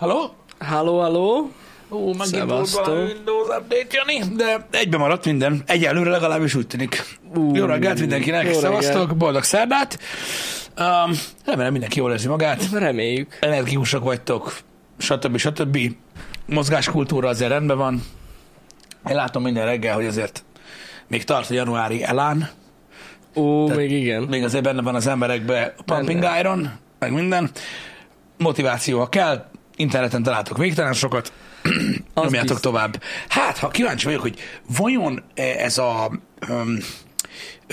Halló? Halló, halló. Ó, Szevasztok. valami Windows update, Jani, de egybe maradt minden. Egyelőre legalábbis úgy tűnik. Ú, jó reggelt mindenkinek, jó szevasztok, reggelt. boldog szerdát. Um, remélem mindenki jól érzi magát. Reméljük. Energikusak vagytok, stb. stb. Mozgáskultúra azért rendben van. Én látom minden reggel, hogy azért még tart a januári elán. Ó, Tehát még igen. Még azért benne van az emberekbe pumping Benne. iron, meg minden. Motiváció, ha kell, interneten találtok végtelen sokat, Az nyomjátok tovább. Hát, ha kíváncsi vagyok, hogy vajon ez a um,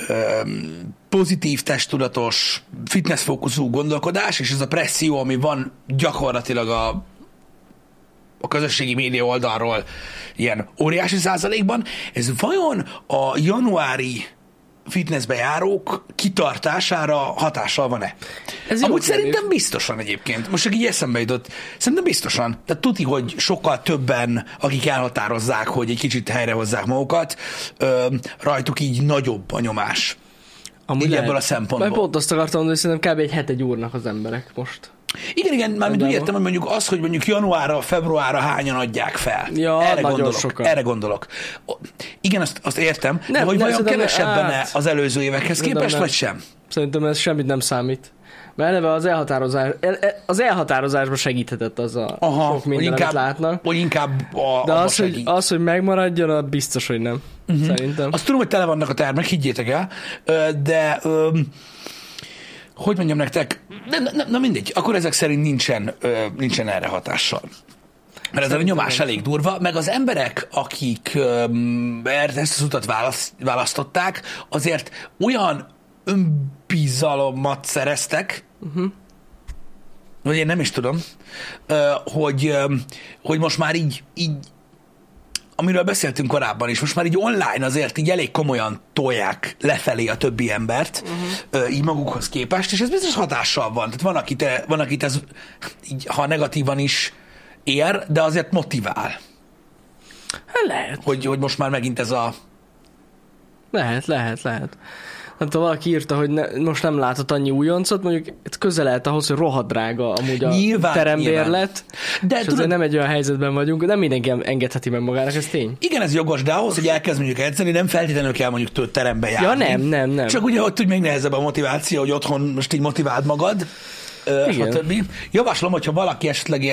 um, pozitív, testtudatos, fitnessfókuszú gondolkodás, és ez a presszió, ami van gyakorlatilag a a közösségi média oldalról ilyen óriási százalékban, ez vajon a januári fitnessbe járók kitartására hatással van-e? Ez Amúgy kérdés. szerintem biztosan egyébként. Most csak így eszembe jutott. Szerintem biztosan. Tehát tuti, hogy sokkal többen, akik elhatározzák, hogy egy kicsit helyrehozzák magukat, ö, rajtuk így nagyobb a nyomás. így ebből a szempontból. Mert pont azt akartam mondani, hogy szerintem kb. egy hete gyúrnak az emberek most. Igen, igen, mármint úgy értem, hogy mondjuk az, hogy mondjuk januárra, februárra hányan adják fel. Ja, erre gondolok. sokan. Erre gondolok. Igen, azt, azt értem, nem, de Nem, hogy nem, vajon kevesebben hát, az előző évekhez képest, nem. vagy sem? Szerintem ez semmit nem számít. Mert eleve az elhatározás, el- el- az elhatározásba segíthetett az a Aha, sok hogy minden, inkább, látnak. hogy inkább a, De az hogy, az, hogy megmaradjon, az biztos, hogy nem. Uh-huh. Szerintem. Azt tudom, hogy tele vannak a termek, higgyétek el, de ö, hogy mondjam nektek, nem, nem, na mindegy, akkor ezek szerint nincsen, ö, nincsen erre hatással. Mert ez a nyomás elég durva, meg az emberek, akik öm, ezt az utat választ, választották, azért olyan önbizalommat szereztek, uh-huh. vagy én nem is tudom, ö, hogy, hogy most már így, így amiről beszéltünk korábban is, most már így online azért így elég komolyan tolják lefelé a többi embert, uh-huh. így magukhoz képest, és ez biztos hatással van. Tehát van, akit, van, akit ez így, ha negatívan is ér, de azért motivál, Hát lehet. hogy, hogy most már megint ez a... Lehet, lehet, lehet. Nem tudom, valaki írta, hogy ne, most nem látott annyi újoncot, mondjuk közel lehet ahhoz, hogy rohadt drága amúgy a Nyilván, terembérlet. De és tudod, nem egy olyan helyzetben vagyunk, nem mindenki engedheti meg magának, ez tény. igen, ez jogos, de ahhoz, hogy elkezd mondjuk edzeni, nem feltétlenül kell mondjuk terembe járni. Ja, nem, nem, nem. Csak ugye ott úgy még nehezebb a motiváció, hogy otthon most így motiváld magad, Igen. stb. Javaslom, hogyha valaki esetleg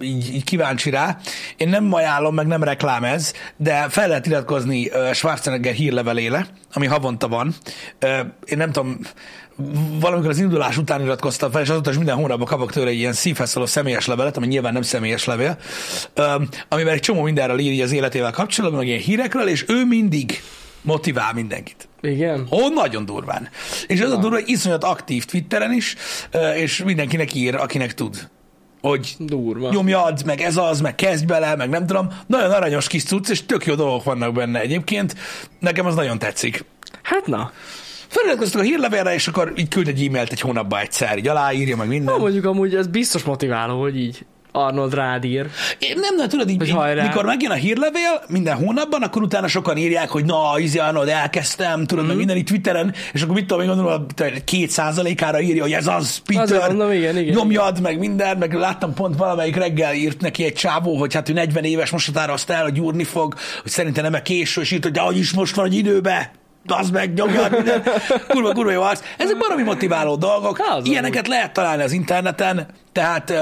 így, így kíváncsi rá, én nem ajánlom, meg nem reklám ez, de fel lehet iratkozni Schwarzenegger hírlevelére, ami havonta van. Én nem tudom, valamikor az indulás után iratkoztam fel, és azóta is minden hónapban kapok tőle egy ilyen szívhez személyes levelet, ami nyilván nem személyes levél, amiben egy csomó mindenről írja az életével kapcsolatban, meg ilyen hírekről, és ő mindig motivál mindenkit. Igen? Ó, nagyon durván. És az a durva, hogy iszonyat aktív Twitteren is, és mindenkinek ír, akinek tud. Hogy Durva. nyomjad, meg ez az, meg kezdj bele, meg nem tudom. Nagyon aranyos kis cucc, és tök jó dolgok vannak benne egyébként. Nekem az nagyon tetszik. Hát na. Feliratkoztok a hírlevélre, és akkor így küld egy e-mailt egy hónapba egyszer, így aláírja, meg minden. Na, mondjuk amúgy ez biztos motiváló, hogy így Arnold rád ír. Én nem, nem, tudod, így, Hogy hajrá. mikor megjön a hírlevél minden hónapban, akkor utána sokan írják, hogy na, izé, Arnold, elkezdtem, tudod, Mhm. meg minden itt Twitteren, és akkor mit tudom, én gondolom, a két százalékára írja, hogy ez az, Peter, Azért mondom, igen, igen, nyomjad, meg minden, meg láttam pont valamelyik reggel írt neki egy csávó, hogy hát ő 40 éves, most határozta el, hogy gyúrni fog, hogy szerintem nem késő, és írt, hogy de hogy is most van egy időbe, az meg, nyomjad minden. Kurva, kurva jó arc. Ezek baromi motiváló dolgok. Az Ilyeneket lehet találni az interneten, tehát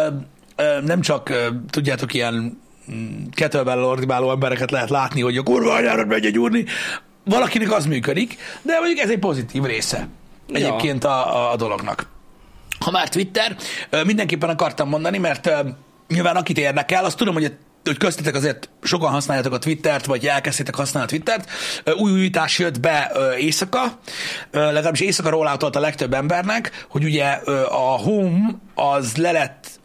nem csak tudjátok ilyen mm, kettlebell ordibáló embereket lehet látni, hogy a kurva anyárat megy egy úrni. Valakinek az működik, de mondjuk ez egy pozitív része egyébként a, a, a dolognak. Ha már Twitter, mindenképpen akartam mondani, mert nyilván akit érdekel, azt tudom, hogy hogy köztetek azért sokan használjátok a Twittert, vagy elkezdtétek használni a Twittert. Új újítás jött be éjszaka, legalábbis éjszaka rolloutolt a legtöbb embernek, hogy ugye a Home az le lett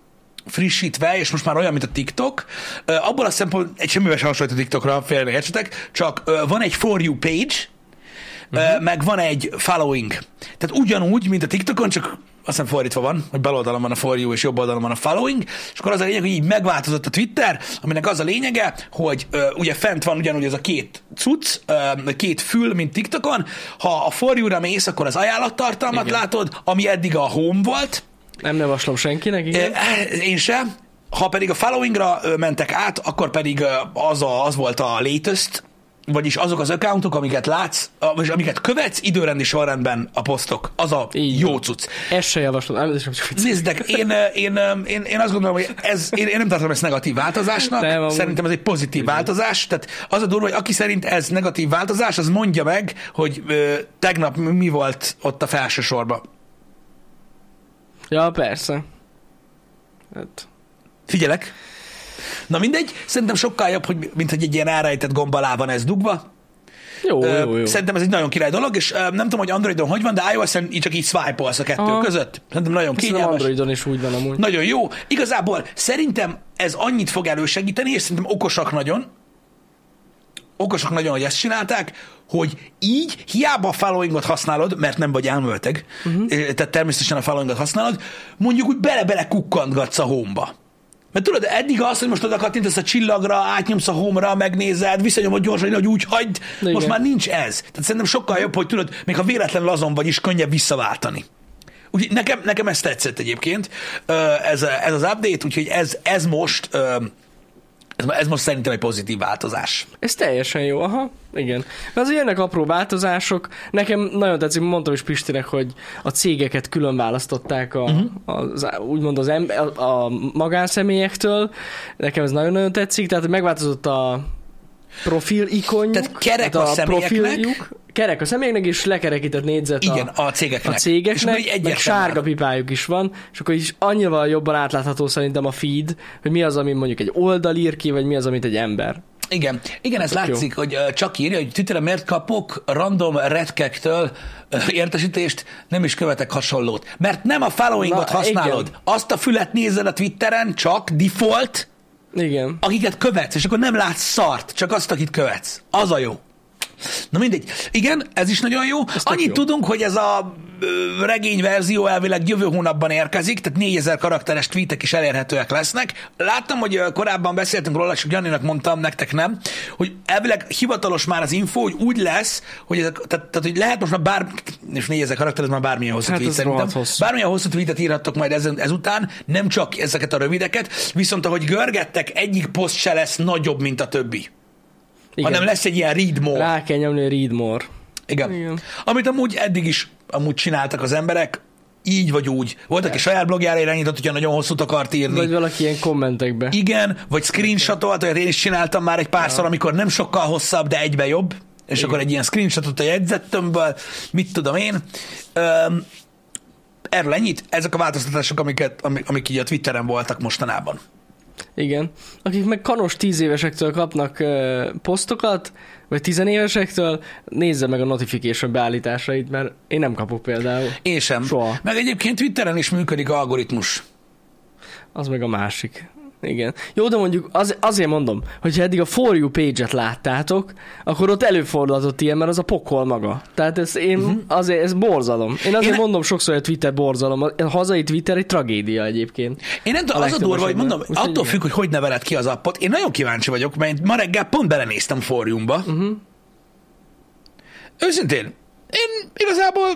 frissítve, és most már olyan, mint a TikTok. Ö, Abból a szempont, egy semmivel sem hasonlít a TikTokra, félre értsetek, csak van egy For You page, uh-huh. meg van egy following. Tehát ugyanúgy, mint a TikTokon, csak azt hiszem fordítva van, hogy bal oldalon van a for you, és jobb oldalon van a following, és akkor az a lényeg, hogy így megváltozott a Twitter, aminek az a lényege, hogy ö, ugye fent van ugyanúgy ez a két cucc, ö, két fül, mint TikTokon, ha a for you-ra mész, akkor az ajánlattartalmat Igen. látod, ami eddig a home volt, Nem javaslom senkinek, igen. Ö, Én sem. ha pedig a followingra mentek át, akkor pedig az, a, az volt a latest, vagyis azok az accountok, amiket látsz, vagy amiket követsz időrendi sorrendben a posztok. Az a Így jó cucc. Ezt se javaslom. Nem, ez sem Nézd, de én, én, én, én azt gondolom, hogy ez, én, én nem tartom ezt negatív változásnak, Nem, szerintem ez egy pozitív változás, tehát az a durva, hogy aki szerint ez negatív változás, az mondja meg, hogy ö, tegnap mi volt ott a felső sorban. Ja, persze. Hát, Figyelek. Na mindegy, szerintem sokkal jobb, hogy, mint hogy egy ilyen elrejtett gomb alá van ez dugva. jó, Ö, jó, jó. Szerintem ez egy nagyon király dolog, és ö, nem tudom, hogy Androidon hogy van, de iOS-en így csak így swipe-olsz a kettő Aha. között. Szerintem nagyon Szerintem kényelmes. Androidon is úgy van amúgy. Nagyon jó. Igazából szerintem ez annyit fog elősegíteni, és szerintem okosak nagyon, okosak nagyon, hogy ezt csinálták, hogy így hiába a followingot használod, mert nem vagy elmölteg, uh-huh. tehát természetesen a followingot használod, mondjuk úgy bele-bele kukkantgatsz a home-ba. Mert tudod, eddig az, hogy most oda kattintasz a csillagra, átnyomsz a home-ra, megnézed, visszanyomod gyorsan, hogy úgy hagyd, Igen. most már nincs ez. Tehát szerintem sokkal jobb, hogy tudod, még ha véletlenül azon vagy is, könnyebb visszaváltani. Úgyhogy nekem, nekem ez tetszett egyébként, ez, ez az update, úgyhogy ez, ez most ez, ez most szerintem egy pozitív változás. Ez teljesen jó, aha, igen. Mert az ilyenek apró változások, nekem nagyon tetszik, mondtam is Pistinek, hogy a cégeket külön választották a, uh-huh. az, úgymond az ember, a, a magánszemélyektől, nekem ez nagyon-nagyon tetszik, tehát megváltozott a profil ikonjuk, Tehát kerek a a személyeknek. profiljuk, kerek a személyeknek, és lekerekített négyzet Igen, a, a cégeknek. a És cégeknek, meg egyértelműen sárga pipájuk is van, és akkor is annyival jobban átlátható szerintem a feed, hogy mi az, ami mondjuk egy oldal ír ki, vagy mi az, amit egy ember. Igen, igen, ez Tök jó. látszik, hogy csak írja, hogy Twitteren miért kapok random redkektől ö, értesítést, nem is követek hasonlót. Mert nem a followingot Na, használod. igen. Azt a fület nézed a Twitteren, csak default, Igen. akiket követsz, és akkor nem látsz szart, csak azt, akit követsz. Az a jó. Na mindegy. Igen, ez is nagyon jó. tök Annyit jó. tudunk, hogy ez a regény verzió elvileg jövő hónapban érkezik, tehát 4000 karakteres tweetek is elérhetőek lesznek. Láttam, hogy korábban beszéltünk róla, csak Janinak mondtam, nektek nem, hogy elvileg hivatalos már az info, hogy úgy lesz, hogy, ezek, tehát, tehát, hogy lehet most már bár, és 4000 karakter, ez már bármilyen hosszú Hát tweet ez szerintem. hosszú. Bármilyen hosszú tweetet írhattok majd ezen, ezután, nem csak ezeket a rövideket, viszont ahogy görgettek, egyik poszt se lesz nagyobb, mint a többi. Igen. hanem lesz egy ilyen read more. Rá kell nyomni, hogy read more. Igen. Igen. Amit amúgy eddig is amúgy csináltak az emberek, így vagy úgy. Volt, aki saját blogjára irányított, hogyha nagyon hosszút akart írni. Vagy valaki ilyen kommentekbe. Igen, vagy screenshotolt, olyat én is csináltam már egy párszor, amikor nem sokkal hosszabb, de egybe jobb, és akkor egy ilyen screenshotot a jegyzettömből, mit tudom én. Öm, erről ennyit, ezek a változtatások, amiket, amik, amik így a Twitteren voltak mostanában. Igen. Akik meg kanos tíz évesektől kapnak uh, posztokat, vagy tizenévesektől, nézze meg a notification beállításait, mert én nem kapok például. Én sem. Soha. Meg egyébként Twitteren is működik a algoritmus. Az meg a másik. Igen. Jó, de mondjuk az, azért mondom, hogyha eddig a For You page-et láttátok, akkor ott előfordulhatott ilyen, mert az a pokol maga. Tehát ez én uh-huh. azért, ez borzalom. Én azért Mhm. Én- mondom sokszor, hogy a Twitter borzalom. A hazai Twitter egy tragédia egyébként. Én nem tudom, az a durva, hogy mondom, Úgyhogy attól függ, hogy hogy neveled ki az appot. Én nagyon kíváncsi vagyok, mert ma reggel pont belenéztem forjumba. Mhm. Uh-huh. Őszintén, én igazából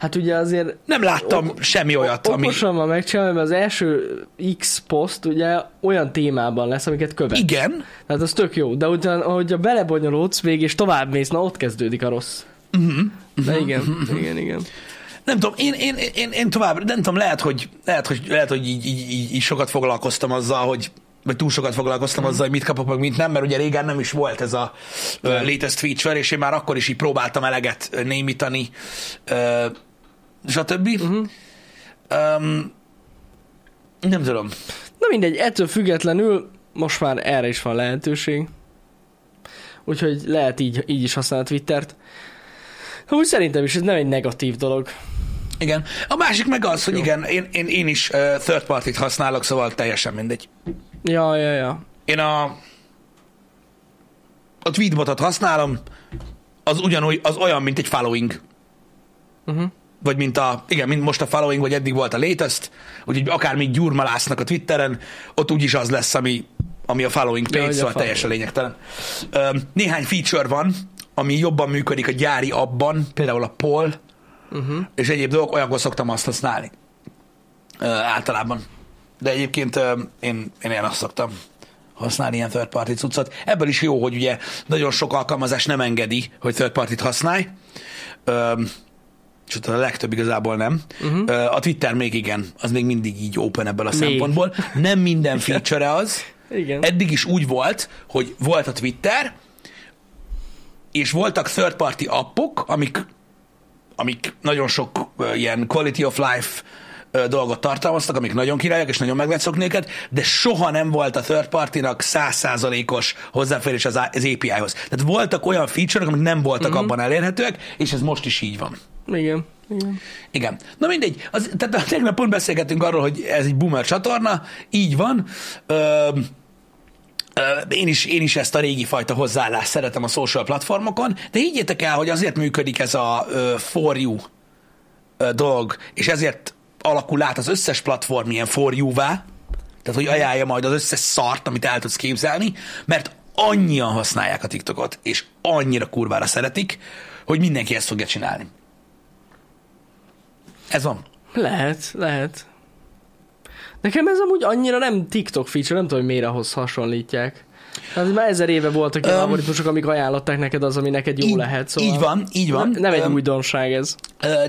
Hát ugye azért nem láttam Ok- semmi olyat, ami... Okosan van megcsinálva, mert az első X poszt ugye olyan témában lesz, amiket követ. Igen, Tehát az tök jó, de utána, ahogy a belebonyolódsz még, és tovább mész, na ott kezdődik a rossz. Mhm. Uh-huh. De igen, igen, igen. nem tudom, én, én, én, én tovább, nem tudom, lehet, hogy, lehet, hogy, lehet, hogy így, így, így, így sokat foglalkoztam azzal, hogy vagy túl sokat foglalkoztam azzal, hogy mit kapok, meg mit nem, mert ugye régen nem is volt ez a uh, latest feature, és én már akkor is így próbáltam eleget némítani, uh, stb. Uh-huh. Um, nem tudom. Na mindegy, ettől függetlenül most már erre is van lehetőség. Úgyhogy lehet így, így is használni a Twittert. Úgy szerintem is ez nem egy negatív dolog. Igen. A másik meg az, hogy igen, én, én, én is uh, third party-t használok, szóval teljesen mindegy. Ja, ja, ja. Én a, a tweetbotot használom, az ugyanúgy, az olyan, mint egy following. Uh-huh. Vagy mint a, igen, mint most a following, vagy eddig volt a latest, úgyhogy akármi gyurmalásznak a Twitteren, ott úgyis az lesz, ami, ami a following page, Ja, szóval teljesen lényegtelen. Néhány feature van, ami jobban működik a gyári abban, például a poll, Uh-huh. és egyéb dolgok, olyankor szoktam azt használni. Általában. de egyébként én, én, én azt szoktam használni ilyen third party cuccot. Ebből is jó, hogy ugye nagyon sok alkalmazás nem engedi, hogy third party-t használj. Ö, sőt, a legtöbb igazából nem. Uh-huh. A Twitter még igen, az még mindig így open ebből a Még. szempontból. Nem minden feature az. Igen. Eddig is úgy volt, hogy volt a Twitter, és voltak third party appok, amik, amik nagyon sok ö, ilyen quality of life ö, dolgot tartalmaztak, amik nagyon királyak, és nagyon meg lehet szokni őket, de soha nem volt a third party-nak százszázalékos hozzáférés az, az API-hoz. Tehát voltak olyan feature-ok, amik nem voltak uh-huh. abban elérhetőek, és ez most is így van. Igen. Igen. Igen. Na mindegy, az, tehát tegnap pont beszélgettünk arról, hogy ez egy boomer csatorna, így van. Ö, én is, én is ezt a régi fajta hozzáállást szeretem a social platformokon, de higgyétek el, hogy azért működik ez a for you dolog, és ezért alakul át az összes platform ilyen for you-vá, tehát hogy ajánlja majd az összes szart, amit el tudsz képzelni, mert annyian használják a TikTokot, és annyira kurvára szeretik, hogy mindenki ezt fogja csinálni. Ez van. Lehet, lehet. Nekem ez amúgy annyira nem TikTok feature, nem tudom, hogy miért ahhoz hasonlítják. Hát már ezer éve voltak ilyen Öm. algoritmusok, amik ajánlották neked az, ami neked jó Így- lehet. Szóval így van, így van. Nem, nem egy Öm. újdonság ez.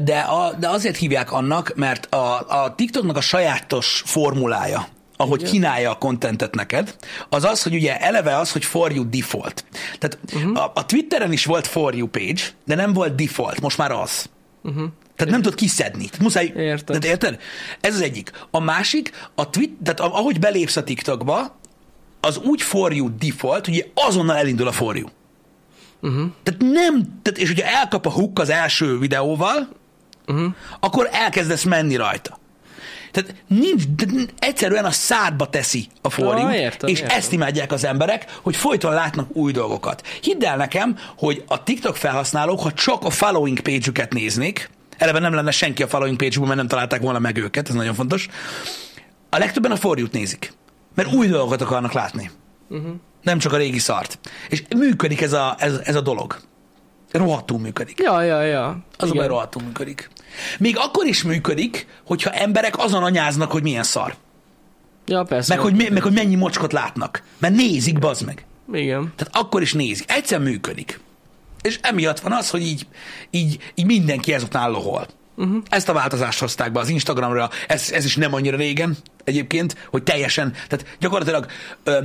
De, a, de azért hívják annak, mert a, a TikToknak a sajátos formulája, ahogy Igen. kínálja a kontentet neked, az az, hogy ugye eleve az, hogy for you default. Tehát uh-huh. a, a Twitteren is volt for you page, de nem volt default, most már az. Uh-huh. Tehát nem tudod kiszedni. Muszáj. Értem. Tehát érted? Ez az egyik. A másik, a twit, tehát ahogy belépsz a TikTokba, az úgy for you default, hogy azonnal elindul a for you. Uh-huh. Tehát nem, tehát, és hogyha elkap a hook az első videóval, Uh-huh. akkor elkezdesz menni rajta. Tehát nincs, tehát egyszerűen a szádba teszi a forjú, Ah, értem, és értem. ezt imádják az emberek, hogy folyton látnak új dolgokat. Hidd el nekem, hogy a TikTok felhasználók, ha csak a following page-üket néznék, eleve nem lenne senki a following page mert nem találták volna meg őket, ez nagyon fontos, a legtöbben a forjút nézik, mert új dolgokat akarnak látni. Uh-huh. Nem csak a régi szart. És működik ez a, ez, ez a dolog. Rohadtul működik. Ja, ja, ja. Az a baj, rohadtul működik. Még akkor is működik, hogyha emberek azon anyáznak, hogy milyen szar. Ja, persze. Meg hogy, mi- meg hogy mennyi mocskot látnak. Mert nézik, bazd meg. Igen. Tehát akkor is nézik. Egyszer működik. És emiatt van az, hogy így, így, így mindenki ezután lohol. Uh-huh. Ezt a változást hozták be az Instagramra, ez, ez is nem annyira régen egyébként, hogy teljesen, tehát gyakorlatilag ö,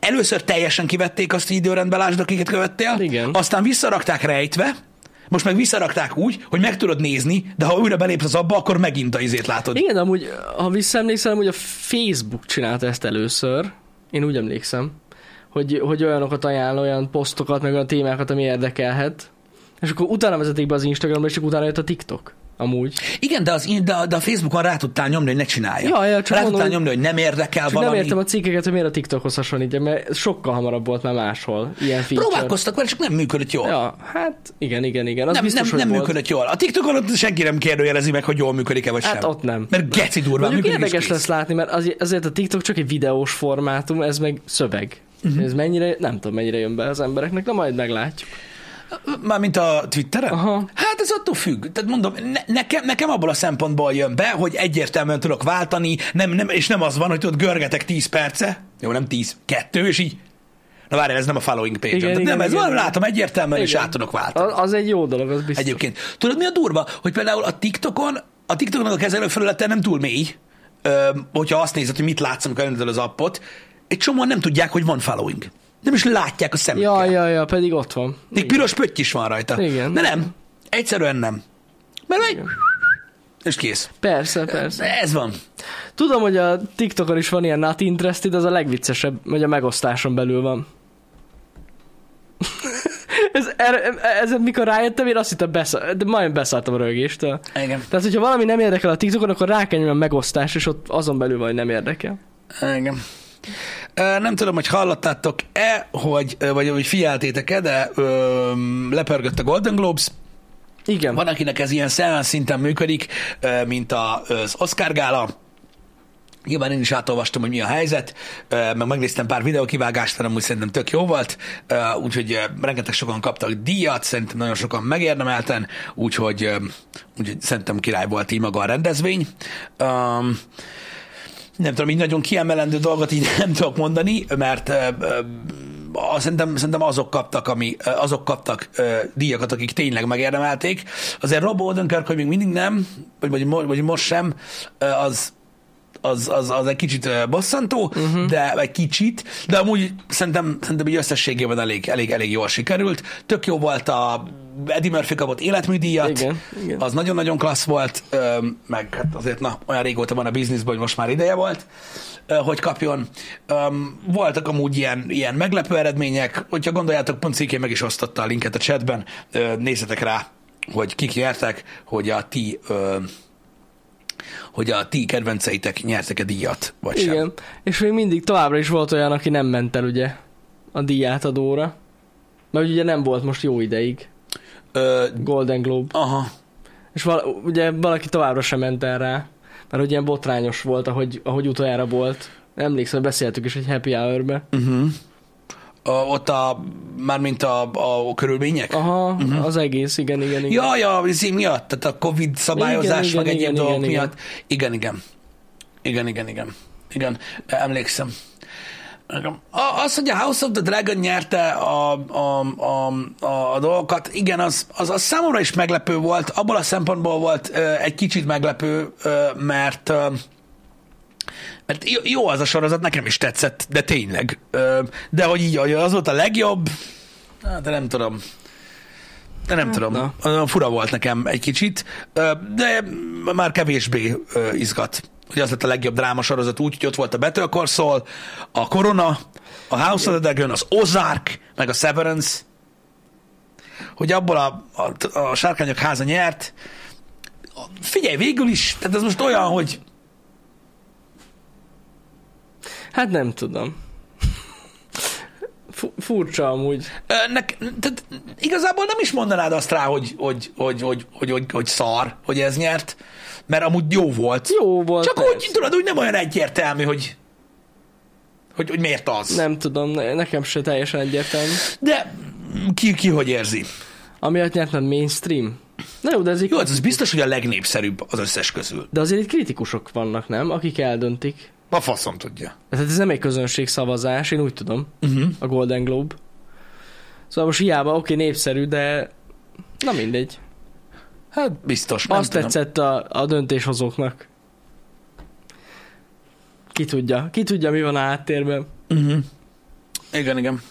először teljesen kivették azt, hogy időrendben lásd, akiket követtél, Igen. aztán visszarakták rejtve, most meg visszarakták úgy, hogy meg tudod nézni, de ha újra belépsz az abba, akkor megint a izét látod. Igen, amúgy, ha visszaemlékszel, hogy a Facebook csinálta ezt először, én úgy emlékszem, hogy, hogy olyanokat ajánl, olyan posztokat, meg olyan témákat, ami érdekelhet, és akkor utána vezetik be az Instagramra, és csak utána jött a TikTok. Amúgy. Igen, de, az, de, de a Facebookon rá tudtál nyomni, hogy ne csinálja. Ja, ja, csak rá mondom, tudtál nyomni, hogy nem érdekel Csak valami. nem értem a cikkeket, hogy miért a TikTokhoz hasonlítja, mert sokkal hamarabb volt már máshol. Ilyen feature. Próbálkoztak vele, csak nem működött jól. Ja, hát igen, igen, igen. Az nem, biztos, nem, nem volt. működött jól. A TikTokon ott senki nem kérdőjelezi meg, hogy jól működik-e vagy Hát sem. ott nem. Mert geci durván Mondjuk érdekes lesz látni, mert az, azért a TikTok csak egy videós formátum, ez meg szöveg. Uh-huh. Ez mennyire, nem tudom, mennyire jön be az embereknek, de majd meglátjuk. Mármint a Twitteren? Aha. Hát ez attól függ. Tehát mondom, ne, nekem, nekem abból a szempontból jön be, hogy egyértelműen tudok váltani, nem, nem, és nem az van, hogy tudod, görgetek 10 perce, jó, nem 10, kettő, és így Na várjál, ez nem a following page Igen, Tehát igen, nem, ez igen, van, látom egyértelműen, és Igen. át tudok váltani. Az, egy jó dolog, az biztos. Egyébként. Tudod, mi a durva? Hogy például a TikTokon, a TikToknak a kezelőfelülete nem túl mély, ö, hogyha azt nézed, hogy mit látsz, amikor elindítod az appot, egy csomóan nem tudják, hogy van following. Nem is látják a szemükkel. Ja, ja, ja, pedig ott van. Még piros pötty is van rajta. Igen. De nem. Egyszerűen nem. Mert meg... És kész. Persze, persze. Ez van. Tudom, hogy a TikTokon is van ilyen not interested, az a legviccesebb, hogy a megosztáson belül van. ez, erre, ezen mikor rájöttem, én azt hittem, beszá, de majdnem beszálltam a rögéstől. Igen. Tehát, hogyha valami nem érdekel a TikTokon, akkor rá kell nyomni a megosztás, és ott azon belül van, hogy nem érdekel. Igen. Nem tudom, hogy hallottátok-e, hogy, vagy hogy figyeltétek-e, de ö, lepörgött a Golden Globes. Igen. Van, akinek ez ilyen szinten működik, mint az Oscar gála. Nyilván én is átolvastam, hogy mi a helyzet, meg megnéztem pár videókivágást, hanem úgy szerintem tök jó volt, úgyhogy rengeteg sokan kaptak díjat, szerintem nagyon sokan megérdemelten, úgyhogy, úgyhogy szerintem király volt így maga a rendezvény. Um, nem tudom, így nagyon kiemelendő dolgot így nem tudok mondani, mert szerintem, szerintem azok kaptak, ami, azok kaptak ö, díjakat, akik tényleg megérdemelték. Azért Rob Odenkirk, hogy még mindig nem, vagy, vagy, vagy most sem, az, az, az, az egy kicsit bosszantó, uh-huh. de egy kicsit, de amúgy szerintem, szerintem így összességében elég, elég, elég jól sikerült. Tök jó volt a Eddie Murphy kapott életműdíjat, igen, igen. az nagyon-nagyon klassz volt, meg hát azért na, olyan régóta van a bizniszben, hogy most már ideje volt, hogy kapjon. Voltak amúgy ilyen, ilyen meglepő eredmények, hogyha gondoljátok, pont Ciké meg is osztotta a linket a chatben, nézzetek rá, hogy kik nyertek, hogy a ti hogy a ti kedvenceitek nyertek-e díjat, vagy Igen, sem. és még mindig továbbra is volt olyan, aki nem ment el ugye a díjátadóra, mert ugye nem volt most jó ideig. Ö, Golden Globe. Aha. És val- ugye valaki továbbra sem ment el rá, mert ugye ilyen botrányos volt, ahogy, ahogy utoljára volt. Emlékszem, beszéltük is egy happy hour-be. Uh-huh a, ott a, mármint a, a körülmények? Aha, uh-huh. az egész, igen, igen, igen. Ja, ja, az miatt, tehát a Covid szabályozás, igen, meg igen, egyéb igen, dolgok igen, miatt. Igen, igen. Igen, igen, igen. Igen, emlékszem. Az, hogy a House of the Dragon nyerte a, a, a, a, a dolgokat, igen, az, az, az számomra is meglepő volt. Abból a szempontból volt egy kicsit meglepő, mert mert jó az a sorozat, nekem is tetszett, de tényleg. De hogy így az volt a legjobb, de nem tudom. De nem hát, tudom. Na. Fura volt nekem egy kicsit, de már kevésbé izgat. Hogy az lett a legjobb drámasorozat úgy, hogy ott volt a Better Call Saul, a Corona, a House of the Dragon, az Ozark, meg a Severance. Hogy abból a, a, a sárkányok háza nyert. Figyelj, végül is, tehát ez most olyan, hogy Hát nem tudom. Furcsa amúgy. Nek, tehát igazából nem is mondanád azt rá, hogy, hogy, hogy, hogy, hogy, hogy, hogy szar, hogy ez nyert, mert amúgy jó volt. Jó volt. Csak persze. úgy, tudod, úgy nem olyan egyértelmű, hogy, hogy, hogy miért az. Nem tudom, nekem se teljesen egyértelmű. De ki, ki hogy érzi? Amiatt nyert, mert mainstream. Na jó, de ez. Jó, ez biztos, hogy a legnépszerűbb az összes közül. De azért itt kritikusok vannak, nem? Akik eldöntik. A faszom tudja. Tehát ez nem egy közönségszavazás, én úgy tudom, uh-huh. a Golden Globe. Szóval most hiába, oké, népszerű, de na mindegy. Hát biztos. Nem Azt tudom. tetszett a, a döntéshozóknak. Ki tudja, ki tudja, mi van a háttérben. Uh-huh. Igen, igen.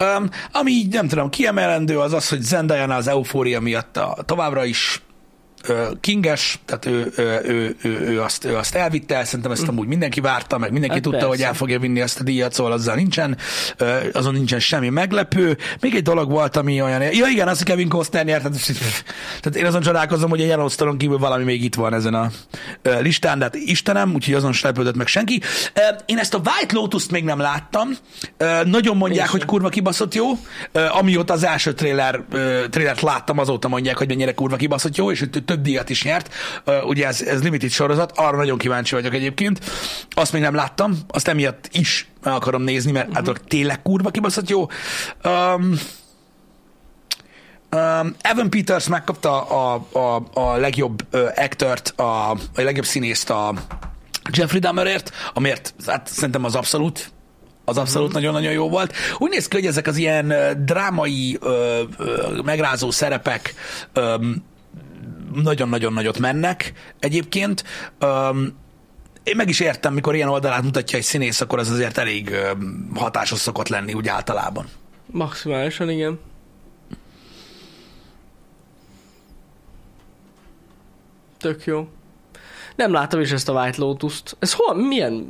Um, ami így nem tudom, kiemelendő az az, hogy Zendaya az eufória miatt a, továbbra is kinges, tehát ő, ő, ő, ő, ő, azt, ő azt elvitte, szerintem ezt amúgy mindenki várta, meg mindenki hát tudta, persze. hogy el fogja vinni ezt a díjat, szóval azzal nincsen, azon nincsen semmi meglepő. Még egy dolog volt, ami olyan, ja igen, az, Kevin Costner nyert, tehát, tehát én azon csodálkozom, hogy a Yellowstone kívül valami még itt van ezen a listán, de hát Istenem, úgyhogy azon se lepődött meg senki. Én ezt a White Lotus-t még nem láttam, nagyon mondják, hogy kurva kibaszott jó, amióta az első trailer, trailert láttam, azóta mondják, hogy mennyire kurva kibaszott jó, és hogy több díjat is nyert. Uh, ugye ez, ez limited sorozat, arra nagyon kíváncsi vagyok egyébként. Azt még nem láttam, azt emiatt is meg akarom nézni, mert uh-huh. hát tényleg kurva kibaszott jó. Um, Um, Evan Peters megkapta a, a, a legjobb uh, actort, a, a legjobb színészt a Jeffrey Dahmerért, amiért hát szerintem az abszolút az abszolút uh-huh. nagyon-nagyon jó volt. Úgy néz ki, hogy ezek az ilyen drámai, ö, ö, megrázó szerepek ö, nagyon-nagyon nagyot mennek egyébként. Um, én meg is értem, mikor ilyen oldalát mutatja egy színész, akkor az azért elég um, hatásos szokott lenni úgy általában. Maximálisan, igen. Tök jó. Nem láttam is ezt a White Lotus-t. Ez hol, milyen,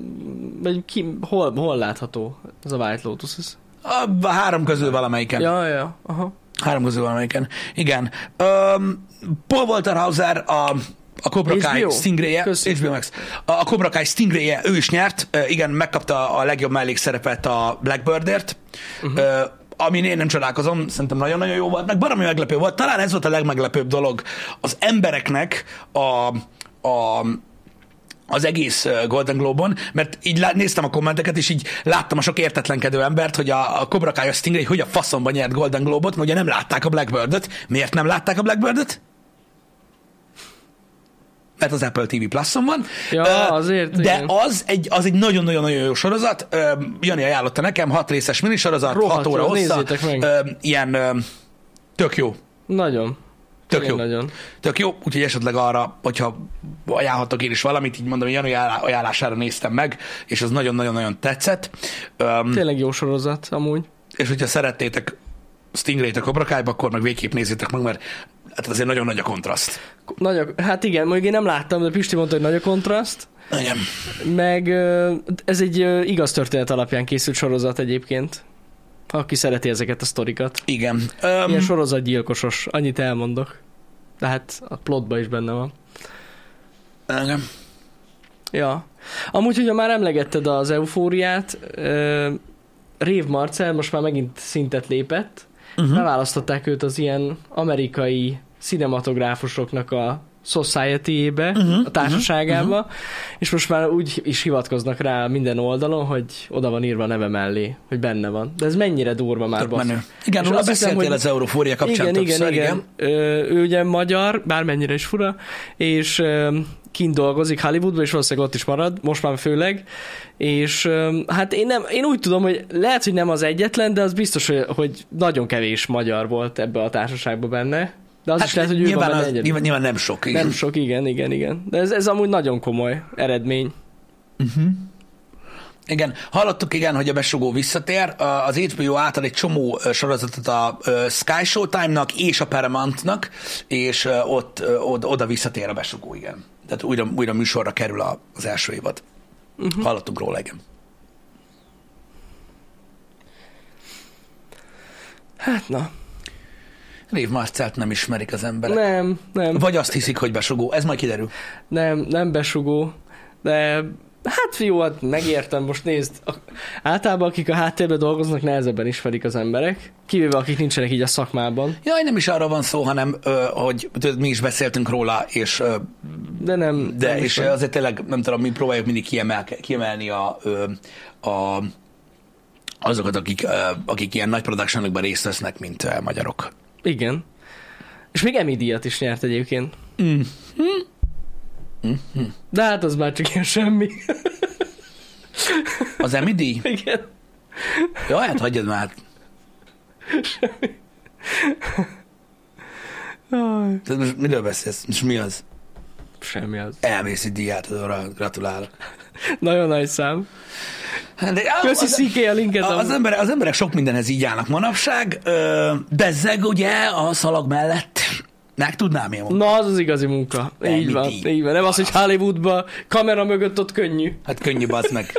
vagy ki, hol, hol látható ez a White Lotus? Ez? A, három közül valamelyiken. Ja, ja, aha. Három közül valamelyiken. Igen. Um, Paul Walter Hauser, a a Cobra Kai Stingray-je, HBO Max. A Cobra Kai Stingray-je, ő is nyert, igen, megkapta a legjobb mellékszerepet a Blackbirdért, uh-huh. uh, amin én nem csodálkozom, szerintem nagyon-nagyon jó volt, meg baromi meglepő volt. Talán ez volt a legmeglepőbb dolog az embereknek a, a az egész Golden Globe-on, mert így néztem a kommenteket, és így láttam a sok értetlenkedő embert, hogy a, a Cobra Kai a Stingray hogy a faszomban nyert Golden Globe-ot, mert ugye nem látták a Blackbird-öt. Miért nem látták a Blackbird-öt? mert az Apple TV Plus-on van. Ja, azért, De igen. az egy, az egy nagyon-nagyon-nagyon jó sorozat. Jani ajánlotta nekem, hat részes minisorozat, Rohadt hat óra hossza. meg. Ilyen tök jó. Nagyon. Tök jó. Nagyon. Tök jó, úgyhogy esetleg arra, hogyha ajánlhatok én is valamit, így mondom, Jani ajánlá- ajánlására néztem meg, és az nagyon-nagyon-nagyon tetszett. Öm, Tényleg jó sorozat, amúgy. és hogyha szeretnétek Stingray-t a Cobra Kai-ba, akkor meg végképp nézzétek meg, mert hát azért nagyon nagy a kontraszt. Nagy a, hát igen, mondjuk én nem láttam, de Pisti mondta, hogy nagy a kontraszt. Igen. Meg ez egy igaz történet alapján készült sorozat egyébként. Aki szereti ezeket a sztorikat. Igen. Ilyen Um, sorozatgyilkosos, annyit elmondok. De hát a plotba is benne van. igen. Ja. Amúgy, hogyha már emlegetted az eufóriát, ö, Rév Marcel most már megint szintet lépett. Uh-huh. Beválasztották őt az ilyen amerikai cinematográfusoknak a Society-ébe, Uh-huh, a társaságába, uh-huh. és most már úgy is hivatkoznak rá minden oldalon, hogy oda van írva neve mellé, hogy benne van. De ez mennyire durva már menő. Igen, róla hiszem, beszéltél hogy- az Eurofória kapcsán igen, igen, többször, igen, Ö, ő ugye magyar, bármennyire is fura, és ö, kint dolgozik Hollywoodban, és valószínűleg ott is marad, most már főleg, és hát én, nem, én úgy tudom, hogy lehet, hogy nem az egyetlen, de az biztos, hogy, hogy nagyon kevés magyar volt ebbe a társaságban benne, de az Hát is lehet, hogy ő nyilván, van az, nyilván, nyilván nem sok. Igen. Nem sok, igen, igen, igen. De ez, ez amúgy nagyon komoly eredmény. Uh-huh. Igen, hallottuk igen, hogy a besugó visszatér. Az HBO átad egy csomó sorozatot a Sky Showtime-nak és a Paramount-nak, és ott oda visszatér a besugó, igen. Tehát újra, újra műsorra kerül az első évad. Uh-huh. Hallottunk róla, igen. Hát na, Rév Marcelt nem ismerik az emberek. nem, nem, Vagy azt hiszik, hogy besugó. Ez majd kiderül. nem, nem besugó, de hát jó, hát megértem, most nézd, általában akik a háttérben dolgoznak, nehezebben ismerik az emberek, kivéve akik nincsenek így a szakmában, Jaj, nem is arra van szó, hanem ö, hogy tudod, mi is beszéltünk róla, és ö, de nem. De nem és azért tényleg, nem tudom, mi próbáljuk mindig kiemel, kiemelni a, ö, a, azokat, akik, akik ilyen nagy productionokban részt vesznek, mint magyarok. Igen. És még Emmy díjat is nyert egyébként. Mm. De hát az már csak ilyen semmi. Az Emmy díj? Igen. Jaj, hát hagyjad már. Aj, Tehát most miről beszélsz? Most mi az? Semmi az. Elmész egy díját, arra gratulálok. Nagyon nagy szám. De, Köszi az, CK a linket. az, amúgy. emberek, az emberek sok mindenhez így állnak manapság. Ö, Bezzeg ugye a szalag mellett. Meg tudnám én mondani. Na, az az igazi munka. Emmy Így van, díj. így van. Nem az, hogy Hollywoodba kamera mögött ott könnyű. Hát könnyű az meg.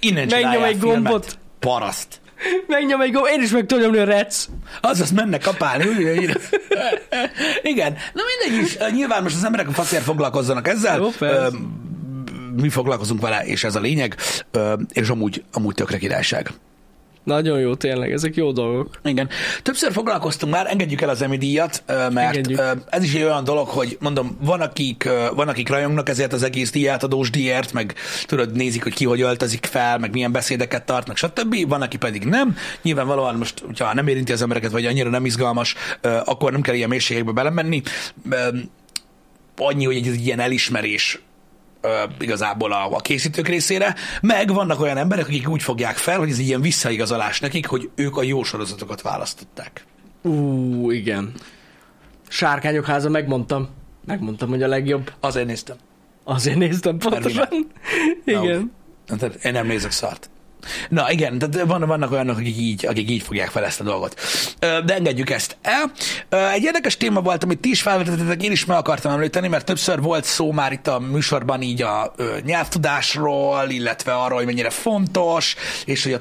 Innen Megnyom egy filmet. gombot. Paraszt. Megnyom egy gomb, én is meg tudom nyomni a rec. Azaz mennek kapálni. Ülj. Igen, na mindegy is. Nyilván most az emberek a faszért foglalkozzanak ezzel. Jó, persze. Mi foglalkozunk vele, és ez a lényeg, és amúgy, amúgy tökre királyság. Nagyon jó, tényleg, ezek jó dolgok. Igen. Többször foglalkoztunk már, engedjük el az Emmy díjat, mert Engedjük. ez is egy olyan dolog, hogy mondom, van akik, van akik rajongnak ezért az egész díjátadós díjért, meg tudod, nézik, hogy ki hogy öltözik fel, meg milyen beszédeket tart, meg stb. Van, aki pedig nem. Nyilvánvalóan most, hogyha nem érinti az embereket, vagy annyira nem izgalmas, akkor nem kell ilyen mélységekbe belemenni. Annyi, hogy egy ilyen elismerés ö, igazából a, a készítők részére, meg vannak olyan emberek, akik úgy fogják fel, hogy ez ilyen visszaigazolás nekik, hogy ők a jó sorozatokat választották. Ú, igen. Sárkányok háza, megmondtam. Megmondtam, hogy a legjobb. Azért néztem. Azért néztem pontosan. Igen. Én nem nézek szart. Na igen, tehát van, vannak olyanok, akik így, akik így fogják fel ezt a dolgot. De engedjük ezt el. Egy érdekes téma volt, amit ti is felvetettetek, én is meg akartam említeni, mert többször volt szó már itt a műsorban így a nyelvtudásról, illetve arról, hogy mennyire fontos, és hogy a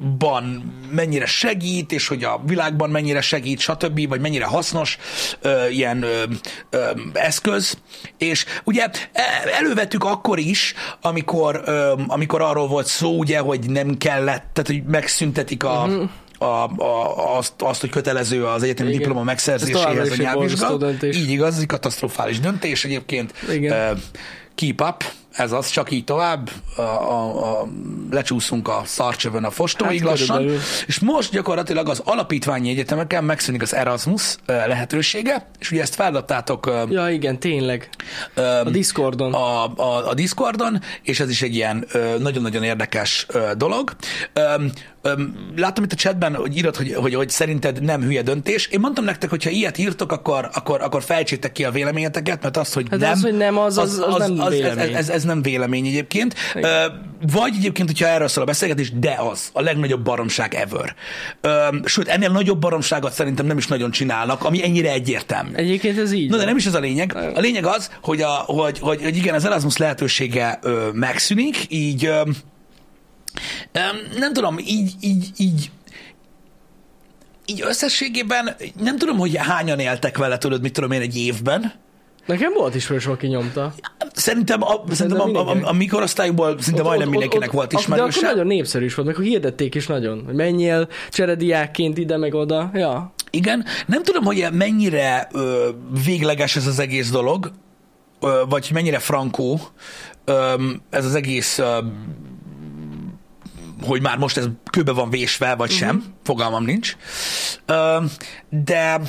tanulásban mennyire segít, és hogy a világban mennyire segít, stb., vagy mennyire hasznos ö, ilyen ö, ö, eszköz. És ugye e, elővettük akkor is, amikor, ö, amikor arról volt szó, ugye, hogy nem kellett, tehát hogy megszüntetik a, Mhm. a, a, azt, azt, hogy kötelező az egyetemi Igen. diploma megszerzéséhez a nyelvvizsga. Így igaz, ez egy katasztrofális döntés egyébként. Igen. Ö, Keep up ez az, csak így tovább, a, a, a, lecsúszunk a szarcsövön a fostóig Hát lassan, körülbelül. és most gyakorlatilag az alapítványi egyetemeken megszűnik az Erasmus lehetősége, és ugye ezt feladtátok Ja, igen, tényleg. A Discordon. a, a, a Discordon, és ez is egy ilyen nagyon-nagyon érdekes dolog. Ö, ö, láttam itt a chatben, hogy írod, hogy, hogy, hogy szerinted nem hülye döntés. Én mondtam nektek, hogy ha ilyet írtok, akkor, akkor, akkor fejtsétek ki a véleményeteket, mert az, hogy Hát nem, az, hogy nem, az- az- az nem ez, vélemény. ez, ez, nem vélemény egyébként. Ö, vagy egyébként, hogyha erről szól a beszélgetés, de az a legnagyobb baromság ever. Sőt, ennél nagyobb baromságot szerintem nem is nagyon csinálnak, ami ennyire egyértelmű. Egyébként ez így. Na, de nem is ez a lényeg. A lényeg az, hogy, a, hogy, hogy, hogy igen, az Erasmus lehetősége ö, megszűnik, így ö, nem tudom, így, így, így így összességében nem tudom, hogy hányan éltek vele, tudod, mit tudom én, egy évben. Nekem volt ismerős, aki nyomta. Szerintem a, szerintem a, a, a, a mi korosztályunkból szinte majdnem mindenkinek volt De akkor ismerőse. nagyon népszerű is volt, meg hirdették is nagyon. Hogy menjél cserediákként ide, meg oda. Ja. Igen, nem tudom, hogy mennyire ö, végleges ez az egész dolog, ö, vagy mennyire frankó ö, ez az egész, ö, hogy már most ez kőbe van vésve, vagy sem, uh-huh. fogalmam nincs. De,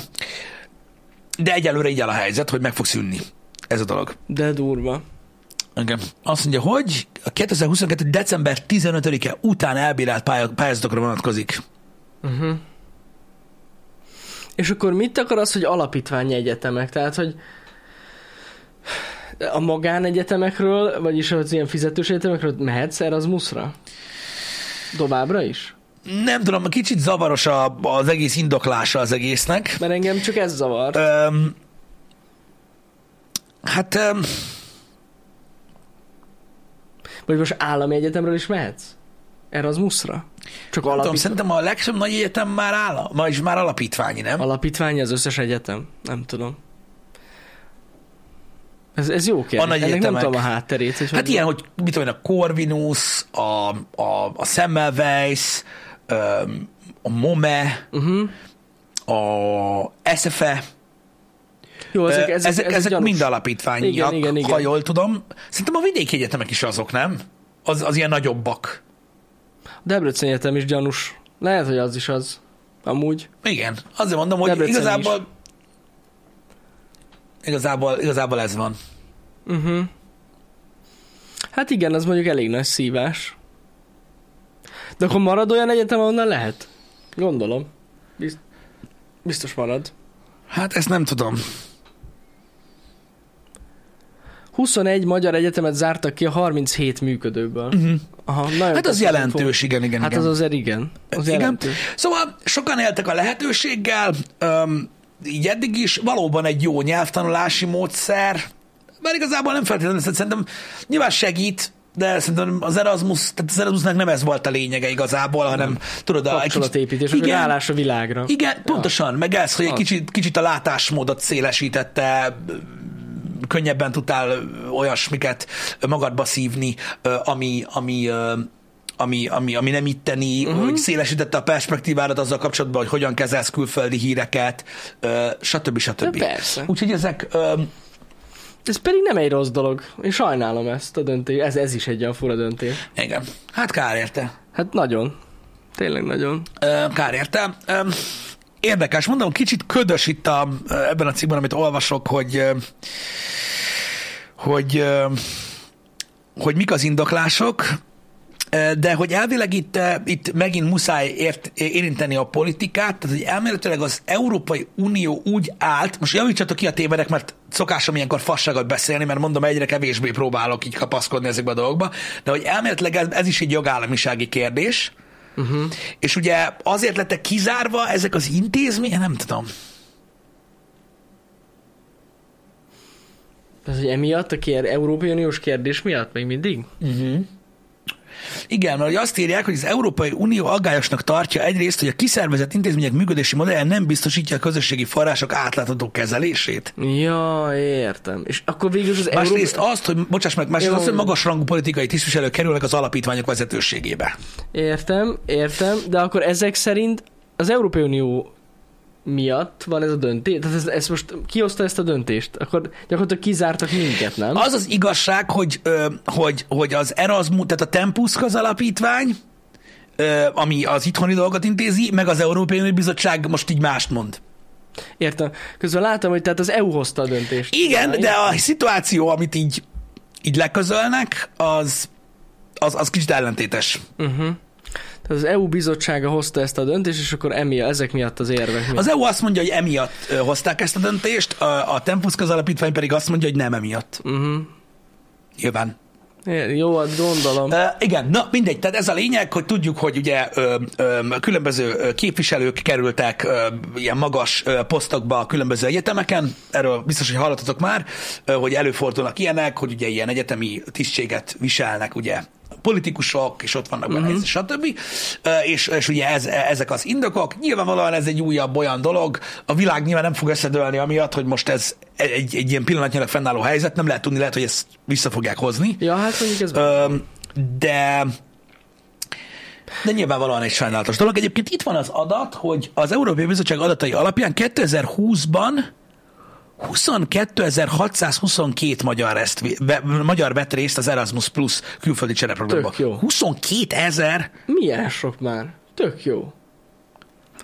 de egyelőre így áll a helyzet, hogy meg fog szűnni ez a dolog. De durva. Igen. Azt mondja, hogy a 2022. december 15-e után elbírált pályázatokra vonatkozik. És akkor mit akar az, hogy alapítványi egyetemek? Tehát, hogy a magánegyetemekről, vagyis az ilyen fizetős egyetemekről mehetsz Erasmusra? Továbbra is? Nem tudom, kicsit zavaros a, az egész indoklása az egésznek. Mert engem csak ez zavar. Öm, hát öm, Vagy most állami egyetemről is mehetsz? Erasmusra? Csak nem tudom, szerintem a legtöbb nagy egyetem már áll, ma is már alapítványi, nem? alapítvány az összes egyetem? Nem tudom. Ez, ez jó kérdés. A Ennek nem tudom a hátterét. Hogy Hát hogy ilyen, hogy mit tudom én, a Corvinus, a, a, a Semmelweis, a MOME, Uh-huh. a SFE, Jó, ezek, ezek, ezek, ezek, ezek, mind alapítványiak, Igen, igen, igen. ha jól tudom. Szerintem a vidéki egyetemek is azok, nem? Az, az ilyen nagyobbak. Debrecen Egyetem is gyanús. Lehet, hogy az is az. Amúgy. Igen, azért mondom, hogy Debrecen igazából igazából, igazából ez van. Uh-huh. Hát igen, az mondjuk elég nagy szívás. De akkor marad olyan egyetem, onnan lehet? Gondolom. Bizt- Biztos marad. Hát ezt nem tudom. 21 magyar egyetemet zártak ki a 37 működőből. Uh-huh. Aha, nagyon Hát az jelentős, igen, igen, Hát igen. az azért igen. Az igen. jelentős. Szóval sokan éltek a lehetőséggel, öm, így eddig is, valóban egy jó nyelvtanulási módszer, mert igazából nem feltétlenül, szerintem nyilván segít, de szerintem az Erasmus, tehát az Erasmusnak nem ez volt a lényege igazából, hanem tudod, a, kicsit- Kapcsolatépítés, vagy igen, állás a világra. igen, pontosan, meg ez, hogy egy kicsit, kicsit a látásmódot szélesítette, könnyebben tudtál olyasmiket magadba szívni, ami, ami, ami, ami, ami nem itteni, uh-huh. hogy szélesítette a perspektívádat azzal kapcsolatban, hogy hogyan kezelsz külföldi híreket, stb. stb. De persze. Úgyhogy ezek, Ez pedig nem egy rossz dolog. Én sajnálom ezt a döntést. Ez, ez is egy olyan fura döntés. igen, hát kár érte. Hát nagyon. Tényleg nagyon. Kár érte. Érdekes, mondom, kicsit ködös itt a, ebben a cikkben, amit olvasok, hogy hogy hogy mik az indoklások, de hogy elvileg itt, itt megint muszáj ért, érinteni a politikát, tehát hogy elméletileg az Európai Unió úgy állt, most javítsatok ki a tévedek, mert szokásom ilyenkor fasságot beszélni, mert mondom, egyre kevésbé próbálok így kapaszkodni ezekbe a dolgokba, de hogy elméletileg ez, ez is egy jogállamisági kérdés, Uh-huh. És ugye azért lettek kizárva ezek az intézmények, nem tudom. Ez, hogy emiatt a kér, Európai Uniós kérdés miatt még mindig? Igen, mert azt írják, hogy az Európai Unió aggályosnak tartja egyrészt, hogy a kiszervezett intézmények működési modellje nem biztosítja a közösségi források átlátható kezelését. Ja, értem. És akkor végül az Másrészt Euró... azt, hogy, bocsáss meg, másrészt Jó. azt, hogy magasrangú politikai tisztviselők kerülnek az alapítványok vezetőségébe. Értem, értem, de akkor ezek szerint az Európai Unió miatt van ez a döntés? Tehát ez, ez most kihozta ezt a döntést? Akkor gyakorlatilag kizártak minket, nem? Az az igazság, hogy, ö, hogy, hogy az Erasmus, tehát a Tempus közalapítvány, ö, ami az itthoni dolgot intézi, meg az Európai Bizottság most így mást mond. Értem. Közben látom, hogy tehát az EU hozta a döntést. Igen, de a szituáció, amit így, így leközölnek, az, az, az kicsit ellentétes. Uh-huh. Tehát az EU bizottsága hozta ezt a döntést, és akkor emiatt, ezek miatt az érvek miatt. Az EU azt mondja, hogy emiatt hozták ezt a döntést, a, a Tempus közalapítvány pedig azt mondja, hogy nem emiatt. Uh-huh. Nyilván. Jó, hát gondolom. Uh, igen, na mindegy, tehát ez a lényeg, hogy tudjuk, hogy ugye ö, ö, különböző képviselők kerültek ö, ilyen magas ö, posztokba a különböző egyetemeken, erről biztos, hogy hallottatok már, ö, hogy előfordulnak ilyenek, hogy ugye ilyen egyetemi tisztséget viselnek, ugye politikusok, és ott vannak benne, uh-huh. stb. És, és ugye ez, ezek az indokok. Nyilvánvalóan ez egy újabb olyan dolog. A világ nyilván nem fog összedőlni amiatt, hogy most ez egy, egy ilyen pillanatnyilag fennálló helyzet. Nem lehet tudni, lehet, hogy ezt vissza fogják hozni. Ja, hát mondjuk ez... De de nyilvánvalóan egy sajnálatos dolog. Egyébként itt van az adat, hogy az Európai Bizottság adatai alapján 2020-ban 22.622 magyar, ve, magyar vett részt az Erasmus Plus külföldi csereprogramban. Tök jó. 22 ezer? Milyen sok már? Tök jó.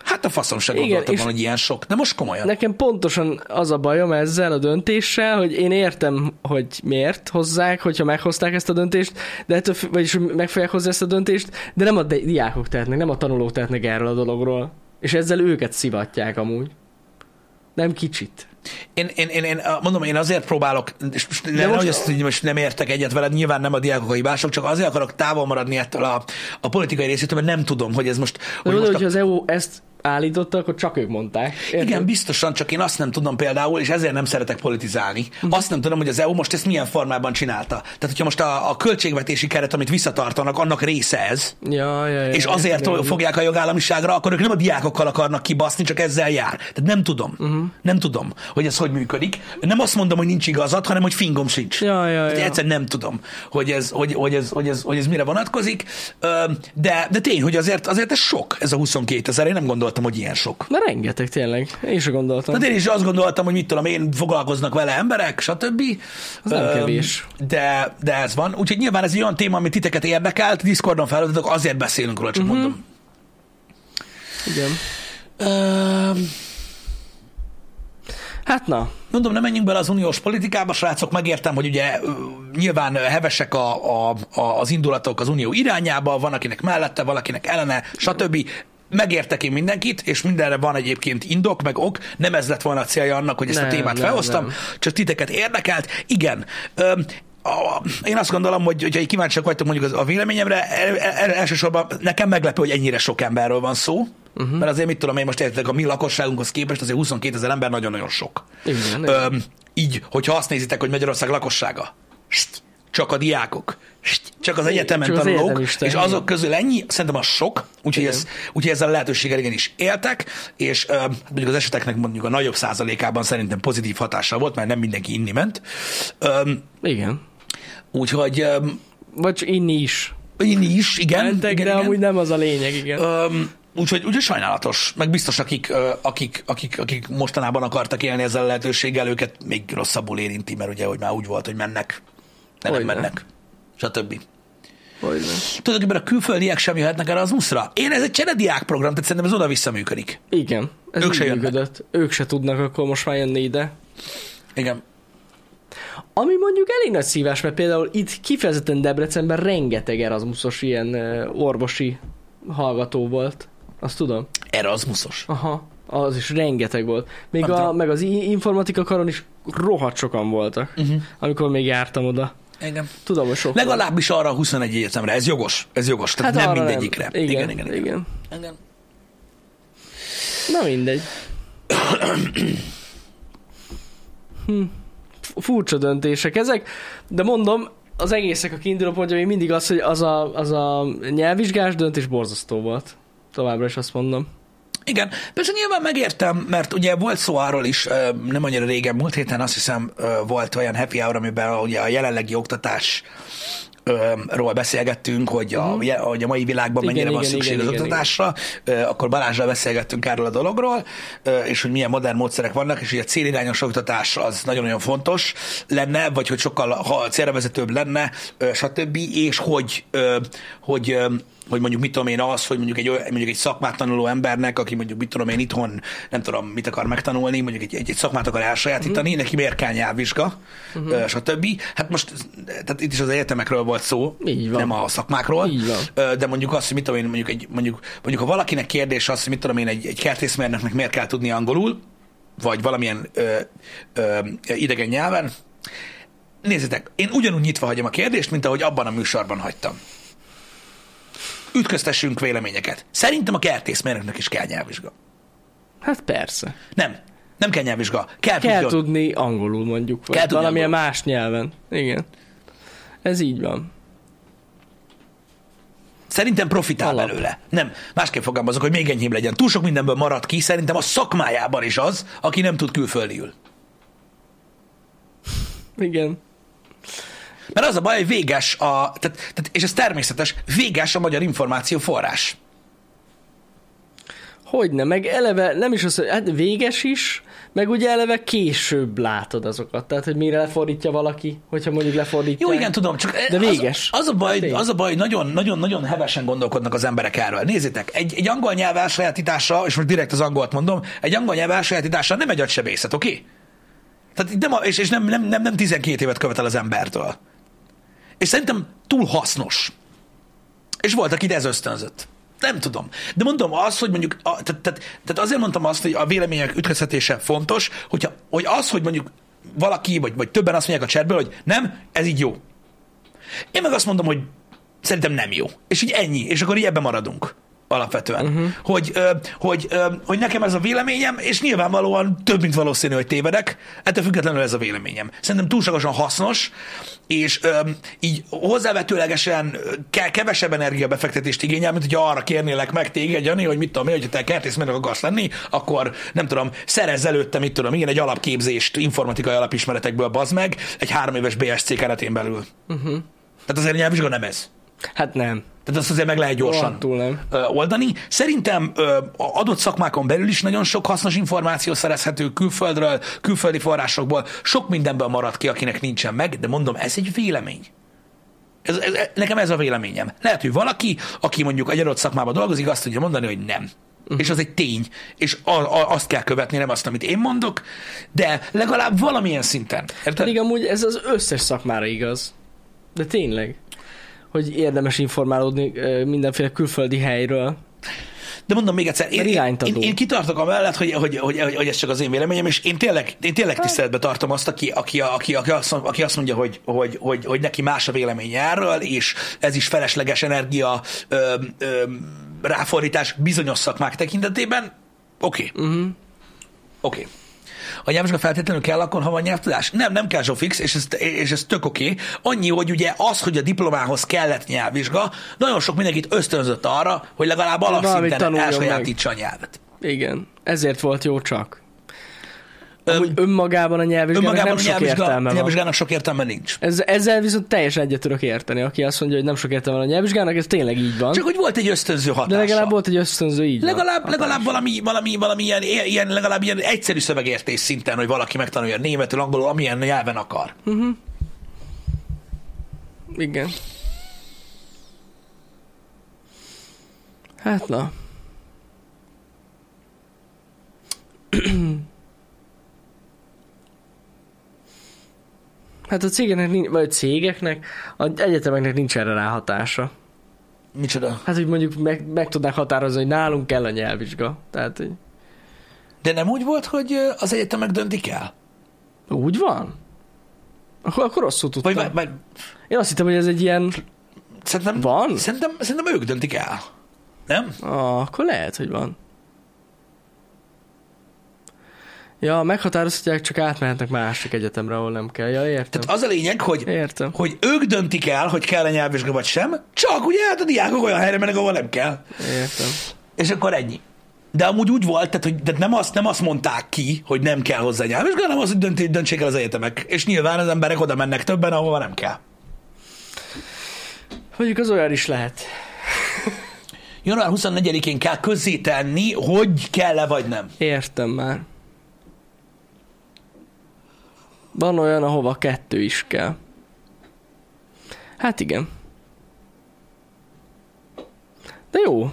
Hát a faszom Igen, gondoltam volna, hogy ilyen sok. De most komolyan. Nekem pontosan az a bajom ezzel a döntéssel, hogy én értem, hogy miért hozzák, hogyha meghozták ezt a döntést, de ettől, vagyis meg fogják hozni ezt a döntést, de nem a di- diákok tehetnek, nem a tanulók tehetnek erről a dologról. És ezzel őket szivatják amúgy. Nem kicsit. Én, én, én, én mondom, én azért próbálok, és most nem, most- most... azt, hogy most nem értek egyet veled, nyilván nem a diákok a hibások, csak azért akarok távol maradni ettől a, a politikai részétől, mert nem tudom, hogy ez most... De Hogy mondod, most hogy a, az EU ezt állította, akkor csak ők mondták. Érted? igen, biztosan, csak én azt nem tudom például, és ezért nem szeretek politizálni. Mhm. Azt nem tudom, hogy az EU most ezt milyen formában csinálta. Tehát, hogyha most a, a költségvetési keret, amit visszatartanak, annak része ez, Ja, ja, ja, és azért igen. fogják a jogállamiságra, akkor ők nem a diákokkal akarnak kibaszni, csak ezzel jár. Tehát nem tudom. Uh-huh. Nem tudom, hogy ez hogy működik. Nem azt mondom, hogy nincs igazad, hanem hogy fingom sincs. Ja, ja, ja. Egyszerűen nem tudom, hogy ez, hogy, hogy, ez, hogy, ez, hogy ez mire vonatkozik. De, de tény, hogy azért, azért ez sok, ez a 22 ezer. Én nem gondoltam, hogy ilyen sok. Na rengeteg tényleg. Én sem gondoltam. Tehát én is azt gondoltam, hogy mit tudom én, foglalkoznak vele emberek, stb. Az nem kevés. De, de ez van. Úgyhogy nyilván ez egy olyan téma, ami titeket érdekelt, Discordon feladatok, azért beszélünk róla, csak uh-huh. mondom. Igen. Öm, Hát na, Mondom, nem menjünk bele az uniós politikába, srácok, megértem, hogy ugye nyilván hevesek a, a, a, az indulatok az unió irányába, van akinek mellette, valakinek ellene, stb. Megértek én mindenkit, és mindenre van egyébként indok, meg ok. Nem ez lett volna a célja annak, hogy ezt a Nem, témát nem, felhoztam, nem. csak titeket érdekelt. Igen, öm, a, én azt gondolom, hogy hogyha kíváncsiak vagytok mondjuk a véleményemre, el, el, elsősorban nekem meglepő, hogy ennyire sok emberről van szó, uh-huh. mert azért mit tudom én most értek a mi lakosságunkhoz képest, azért 22 ezer ember nagyon-nagyon sok. igen. igen. Öm, így, hogyha azt nézitek, hogy Magyarország lakossága, st, csak a diákok, csak az egyetemen csak az tanulók, egyetemisták, és igen. azok közül ennyi, szerintem az sok, úgyhogy, Igen. ez, úgyhogy ezzel a lehetőséggel igenis éltek, és öm, mondjuk az eseteknek mondjuk a nagyobb százalékában szerintem pozitív hatása volt, mert nem mindenki inni ment. Öm, Igen. úgyhogy öm, Vagy inni is. inni is, igen. Mentek, igen, de igen. amúgy nem az a lényeg, igen. Öm, úgyhogy, úgyhogy sajnálatos, meg biztos, akik, akik, akik, akik mostanában akartak élni ezzel a lehetőséggel, őket még rosszabbul érinti, mert ugye, hogy már úgy volt, hogy mennek, de nem Hogyne. mennek, stb. Hogy nem. Tudod, hogy a külföldiek sem jöhetnek Erasmusra? Én ez egy cserediák program, tehát szerintem ez oda-vissza működik. Igen. Ez Ők se működött. Ők se tudnak akkor most már jönni ide. Igen. Ami mondjuk elég nagy szívás, mert például itt kifejezetten Debrecenben rengeteg Erasmusos ilyen orvosi hallgató volt. Azt tudom. Erasmusos. Aha. Az is rengeteg volt. Még Nem a, tudom. meg az informatika karon is rohadt sokan voltak, Uh-huh. amikor még jártam oda. Igen. Tudom, hogy sok. Legalábbis arra a 21 egyetemre. Ez jogos. Ez jogos. Tehát Hát nem mindegyikre. Nem. Igen, igen, igen. igen. igen. igen. Na mindegy. hm. Furcsa döntések ezek, de mondom, az egészek a kiinduló pontja még mindig az, hogy az a, az a nyelvvizsgás döntés borzasztó volt. Továbbra is azt mondom. Igen, persze nyilván megértem, mert ugye volt szó arról is, nem annyira régen, múlt héten azt hiszem volt olyan happy hour, amiben ugye a jelenlegi oktatás ról beszélgettünk, hogy a, uh-huh. hogy a mai világban Igen, mennyire van igen, szükség igen, az igen, oktatásra, Ö, akkor Balázsral beszélgettünk erről a dologról, és hogy milyen modern módszerek vannak, és hogy a célirányos oktatás az nagyon-nagyon fontos lenne, vagy hogy sokkal ha célrevezetőbb lenne, stb., és hogy, hogy hogy mondjuk mit tudom én az, hogy mondjuk egy, mondjuk egy szakmát tanuló embernek, aki mondjuk mit tudom én itthon, nem tudom, mit akar megtanulni, mondjuk egy, egy, egy szakmát akar elsajátítani, uh-huh. neki miért kell nyelvvizsga, uh-huh. stb. Hát most, tehát itt is az egyetemekről volt szó, Így van. nem a szakmákról, Így van. De mondjuk azt, hogy mit tudom én, mondjuk, egy, mondjuk, mondjuk ha valakinek kérdés az, hogy mit tudom én, egy, egy kertészmérnöknek miért kell tudni angolul, vagy valamilyen ö, ö, idegen nyelven, nézzétek, én ugyanúgy nyitva hagyom a kérdést, mint ahogy abban a műsorban hagytam. Ütköztessünk véleményeket. Szerintem a kertészmérnöknek is kell nyelvvizsga. Hát persze. Nem. Nem kell nyelvvizsga. Kell, Kell tudjon. tudni angolul mondjuk, vagy Kell valamilyen angolul. más nyelven. Igen. Ez így van. Szerintem profitál Alap. belőle. Nem, másképp fogalmazok, hogy még enyhébb legyen. Túl sok mindenből marad ki, szerintem a szakmájában is az, aki nem tud külföldiül. Igen. Mert az a baj, hogy véges a, tehát, tehát, és ez természetes, véges a magyar információ forrás. Hogyne, meg eleve nem is az, hogy hát véges is, meg ugye eleve később látod azokat. Tehát, hogy mire lefordítja valaki, hogyha mondjuk lefordítja. Jó, igen, tudom, csak De véges. Az, az a baj, Tény. az a baj, nagyon, nagyon, nagyon hevesen gondolkodnak az emberek erről. Nézzétek, egy, egy angol nyelv elsajátítása, és most direkt az angolt mondom, egy angol nyelv elsajátítása nem egy agysebészet, oké? Okay? Tehát nem, a- és, és nem, nem, nem, nem 12 évet követel az embertől. És szerintem túl hasznos. És volt, akit ez ösztönzött. Nem tudom. De mondom azt, hogy mondjuk, a, tehát, tehát, tehát azért mondtam azt, hogy a vélemények ütközhetése fontos, hogyha, hogy az, hogy mondjuk valaki, vagy, vagy többen azt mondják a chatből, hogy nem, ez így jó. Én meg azt mondom, hogy szerintem nem jó. És így ennyi. És akkor így ebben maradunk alapvetően. Uh-huh. Hogy, ö, hogy, ö, hogy nekem ez a véleményem, és nyilvánvalóan több, mint valószínű, hogy tévedek, ettől függetlenül ez a véleményem. Szerintem túlságosan hasznos, és ö, így hozzávetőlegesen ke- kevesebb energiabefektetést igényel, mint hogyha arra kérnélek meg téged, Jani, hogy mit tudom én, hogyha te kertészmérnök akarsz lenni, akkor nem tudom, szerezz előtte, mit tudom, igen, egy alapképzést informatikai alapismeretekből bazd meg, egy három éves BSC keretén belül. Uh-huh. Tehát azért nyelvvizsga nem ez. Hát nem. Tehát azt azért meg lehet gyorsan Rohadtul nem. oldani. Szerintem adott szakmákon belül is nagyon sok hasznos információ szerezhető külföldről, külföldi forrásokból. Sok mindenből marad ki, akinek nincsen meg, de mondom, ez egy vélemény. Ez, ez, nekem ez a véleményem. Lehet, hogy valaki, aki mondjuk egy adott szakmában dolgozik, azt tudja mondani, hogy nem. Uh-huh. És az egy tény. És a, a, azt kell követni, nem azt, amit én mondok, de legalább valamilyen szinten. Érted? Pedig amúgy ez az összes szakmára igaz. De tényleg. Hogy érdemes informálódni mindenféle külföldi helyről. De mondom még egyszer, én, én, én, én kitartok amellett, hogy, hogy, hogy, hogy, hogy ez csak az én véleményem, és én tényleg, én tényleg tiszteletbe tartom azt, aki, aki, aki, aki, azt, aki azt mondja, hogy, hogy, hogy, hogy neki más a véleménye erről, és ez is felesleges energia ö, ö, ráfordítás bizonyos szakmák tekintetében. Oké. Okay. Uh-huh. Oké. Okay. A nyelvvizsga feltétlenül kell akkor, ha van nyelvtudás? Nem, nem kell Zsófix, és ez, és ez tök oké. Okay. Annyi, hogy ugye az, hogy a diplomához kellett nyelvvizsga, nagyon sok mindenkit ösztönzött arra, hogy legalább alapszinten elsajátítsa a nyelvet. Igen. Ezért volt jó csak. Amúgy önmagában a nyelvvizsgának Önmagában nem a sok nyelvvizsga, értelme van. nyelvvizsgának sok értelme nincs. Ez, ezzel viszont teljesen egyet tudok érteni, aki azt mondja, hogy nem sok értelme van a nyelvvizsgának, ez tényleg így van. Csak hogy volt egy ösztönző hatása. de legalább volt egy ösztönző így van. Legalább, Hatás. legalább valami, valami, valami ilyen, ilyen, legalább ilyen egyszerű szövegértés szinten, hogy valaki megtanulja németül, angolul, amilyen nyelven akar. Igen. Hát na. Hát a cégeknek, vagy a cégeknek, az egyetemeknek nincs erre ráhatása. Micsoda? Hát, hogy mondjuk meg, meg tudnák határozni, hogy nálunk kell a nyelvvizsga. Tehát, hogy De nem úgy volt, hogy az egyetemek döntik el? úgy van? Akkor, akkor rosszul tudtam. Vagy, vagy Én azt hittem, hogy ez egy ilyen... szerintem, Van? Szerintem, szerintem ők döntik el. Nem? Ah, akkor lehet, hogy van. Ja, meghatározhatják, csak átmehetnek másik egyetemre, ahol nem kell. Ja, értem. Tehát az a lényeg, hogy, Értem. hogy ők döntik el, hogy kell a nyelvvizsga vagy sem, csak ugye hát a diákok olyan helyre mennek, ahol nem kell. Értem. És akkor ennyi. De amúgy úgy volt, tehát, hogy tehát nem, azt, nem azt mondták ki, hogy nem kell hozzá nyelvvizsga, hanem az, hogy dönt, döntsék el az egyetemek. És nyilván az emberek oda mennek többen, ahova nem kell. Mondjuk az olyan is lehet. Január 24-én kell közzétenni, hogy kell-e vagy nem. Értem már. Van olyan, ahova kettő is kell. Hát igen. De jó.